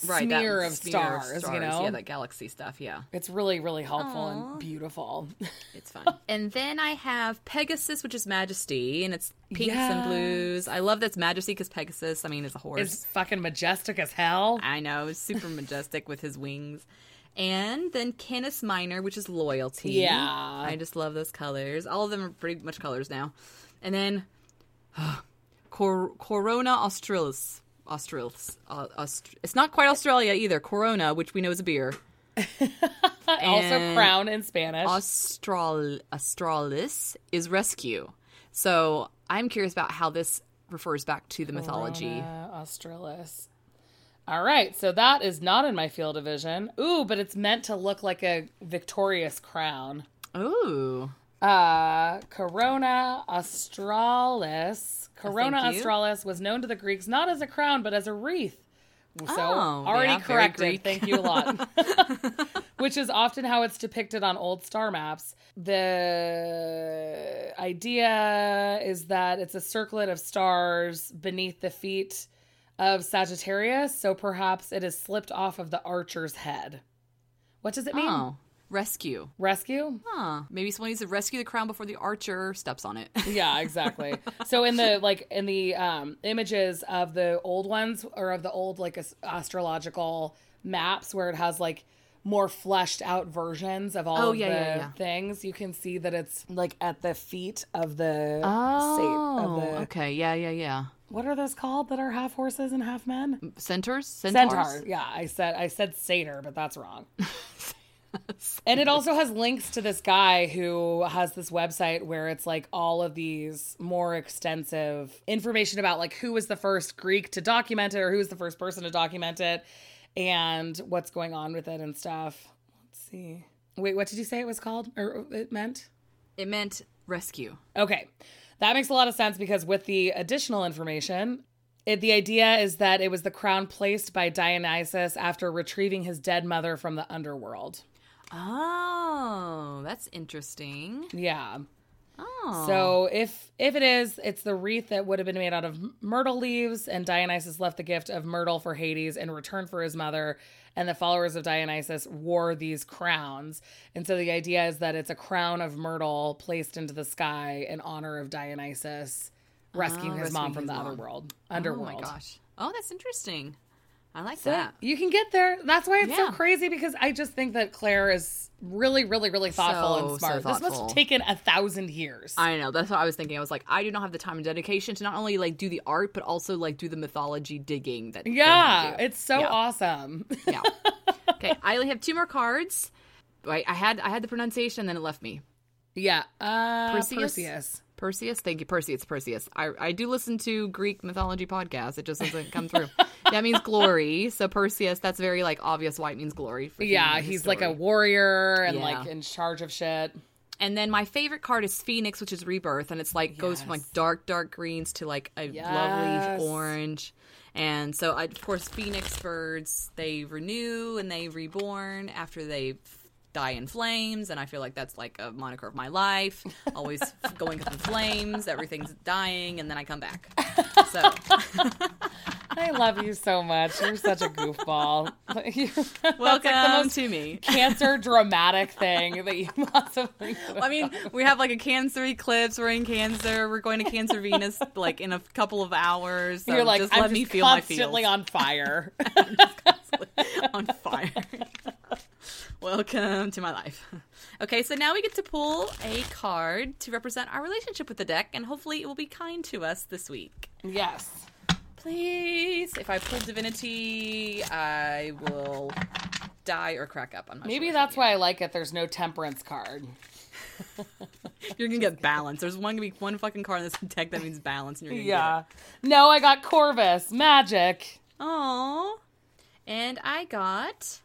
right that smear of smear of stars, you know?" yeah that galaxy stuff yeah. It's really really helpful and beautiful. it's fun. And then i have pegasus which is majesty and it's pinks and blues. I love that's majesty because pegasus i mean is a horse. It's fucking majestic as hell. i know it's super majestic with his wings. And then canis minor which is loyalty. Yeah. i just love those colors. All of them are pretty much colors now. And then Cor- corona australis australis uh, Aust- it's not quite australia either corona which we know is a beer also crown in Spanish. Austral Australis is rescue. So I'm curious about how this refers back to the mythology. Australis. All right, so that is not in my field of vision. Ooh, but it's meant to look like a victorious crown. Ooh. Uh, Corona Australis. Corona you. Australis was known to the Greeks not as a crown, but as a wreath. So Oh, already yeah, corrected. Thank you a lot. Which is often how it's depicted on old star maps. The idea is that it's a circlet of stars beneath the feet of Sagittarius, so perhaps it has slipped off of the archer's head. What does it mean? Oh. Rescue. Rescue? Huh. Maybe someone needs to rescue the crown before the archer steps on it. Yeah, exactly. so in the like in the um images of the old ones or of the old like astrological maps where it has like more fleshed out versions of all Oh, of yeah, the yeah, yeah. things, you can see that it's like at the feet of the Oh, of the okay. Yeah, yeah, yeah. what are those called that are half horses and half men? Centaurs? Centaurs? Centaur. Yeah, I said I said satyr, but that's wrong. and it also has links to this guy who has this website where it's like all of these more extensive information about like who was the first Greek to document it or who was the first person to document it and what's going on with it and stuff. Let's see. Wait, what did you say it was called or it meant? It meant rescue. Okay. That makes a lot of sense because with the additional information, it, the idea is that it was the crown placed by Dionysus after retrieving his dead mother from the underworld. Oh, that's interesting. Yeah. Oh. So if if it is, it's the wreath that would have been made out of myrtle leaves, and Dionysus left the gift of myrtle for Hades in return for his mother. And the followers of Dionysus wore these crowns. And so the idea is that it's a crown of myrtle placed into the sky in honor of Dionysus rescuing Oh, his mom from his the mom. underworld. Oh Underworld. my gosh. Oh, that's interesting. I like So that. you can get there. That's why it's so crazy because I just think that Claire is really, really, really thoughtful So, and so smart. this must have taken a thousand years. I know. That's what I was thinking. I was like, I do not have the time and dedication to not only like do the art, but also like do the mythology digging. That yeah, it's so Yeah. awesome. yeah. Okay, I only have two more cards. Right, I had I had the pronunciation, and then it left me. yeah, uh, Perseus? Perseus. Perseus, thank you, Perseus. Perseus. I I do listen to Greek mythology podcasts. It just doesn't come through. that means glory. So Perseus, that's very like obvious. White means glory. for Yeah, he's like a warrior and Yeah. like in charge of shit. And then my favorite card is Phoenix, which is rebirth, and it's like goes from like dark, dark greens to like a Yes. lovely orange. And so, I, of course, Phoenix birds they renew and they reborn after they die in flames, and I feel like that's like a moniker of my life. Always going up in flames, everything's dying, and then I come back. So I love you so much. You're such a goofball. Welcome like to me. cancer dramatic thing that you possibly. could I mean, we have like a Cancer eclipse. We're in Cancer. We're going to Cancer Venus like in a couple of hours. So You're like, just I'm let just me feel my constantly feels on fire. on fire. Welcome to my life. Okay, so now we get to pull a card to represent our relationship with the deck, and hopefully it will be kind to us this week. yes. Please, if I pull Divinity, I will die or crack up. I'm not Maybe sure that's why I like it. There's no temperance card. you're gonna get balance. There's one gonna be one fucking card in this deck that means balance, and you're gonna Yeah. No, I got Corvus magic. Aww. And I got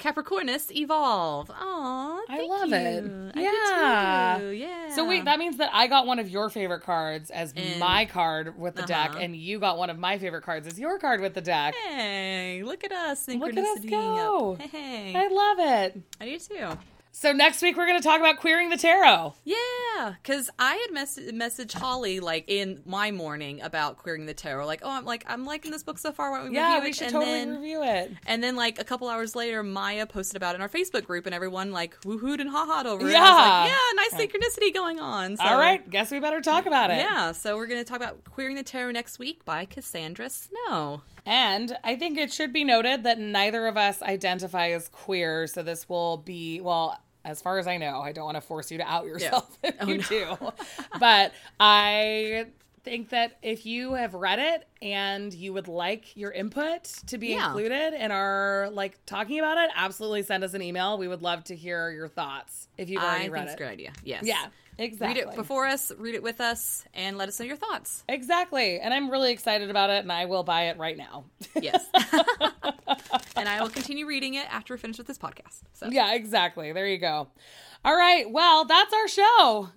Capricornus Evolve. Aww, I love you. it. I do Yeah. Yeah. So wait, that means that I got one of your favorite cards as And- my card with the deck, Uh-huh. and you got one of my favorite cards as your card with the deck. Hey, look at us Look at us go. up. Hey, I love it. I do too. So next week we're going to talk about queering the tarot. Yeah, because I had mess- messaged Holly like in my morning about queering the tarot. Like, oh, I'm like I'm liking this book so far. Why don't we Yeah, review we it? should and totally then, review it. And then like a couple hours later, Maya posted about it in our Facebook group, and everyone like woohooed and ha-ha'd over it. And I was Yeah. like, yeah, nice synchronicity going on. So, All right, guess we better talk about it. Yeah, so we're gonna talk about queering the tarot next week by Cassandra Snow. And I think it should be noted that neither of us identify as queer, so this will be well. As far as I know, I don't want to force you to out yourself if Oh, you no. do. but I think that if you have read it and you would like your input to be Yeah. included in are like talking about it, absolutely send us an email. We would love to hear your thoughts if you've I already think read it's a it. good idea. Yes. Yeah, Read exactly. it before us, read it with us, and let us know your thoughts. Exactly. And I'm really excited about it and I will buy it right now. Yes. and I will continue reading it after we're finished with this podcast. So Yeah, exactly. There you go. All right. Well, that's our show.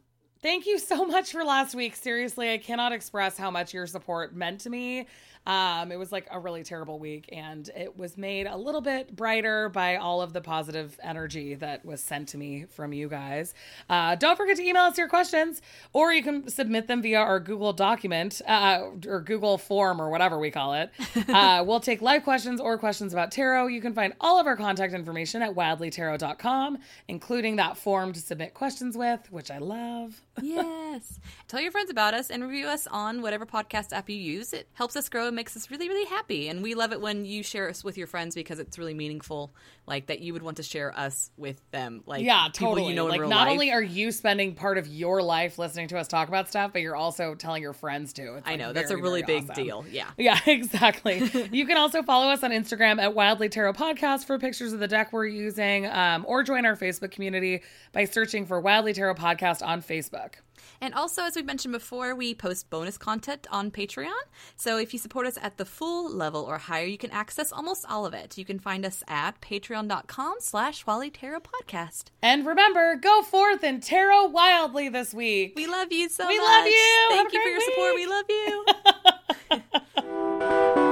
Thank you so much for last week. Seriously, I cannot express how much your support meant to me. Um, it was like a really terrible week, and it was made a little bit brighter by all of the positive energy that was sent to me from you guys. Uh, don't forget to email us your questions, or you can submit them via our Google document uh, or Google form or whatever we call it. Uh, we'll take live questions or questions about tarot. You can find all of our contact information at wildlytarot.com, including that form to submit questions with, which I love. Yes. Tell your friends about us and review us on whatever podcast app you use. It helps us grow and makes us really, really happy. And we love it when you share us with your friends because it's really meaningful. Like that you would want to share us with them. Like Yeah, totally. You know, like not life. only are you spending part of your life listening to us talk about stuff, but you're also telling your friends to. I know that's a really big awesome. deal. Yeah. Yeah, exactly. you can also follow us on Instagram at Wildly Tarot Podcast for pictures of the deck we're using, um, or join our Facebook community by searching for Wildly Tarot Podcast on Facebook. And also, as we mentioned before, we post bonus content on Patreon. So if you support us at the full level or higher, you can access almost all of it. You can find us at patreon.com slash Wildly Tarot Podcast. And remember, go forth and tarot wildly this week. We love you so we much. We love you. Thank Have you for your week. support. We love you.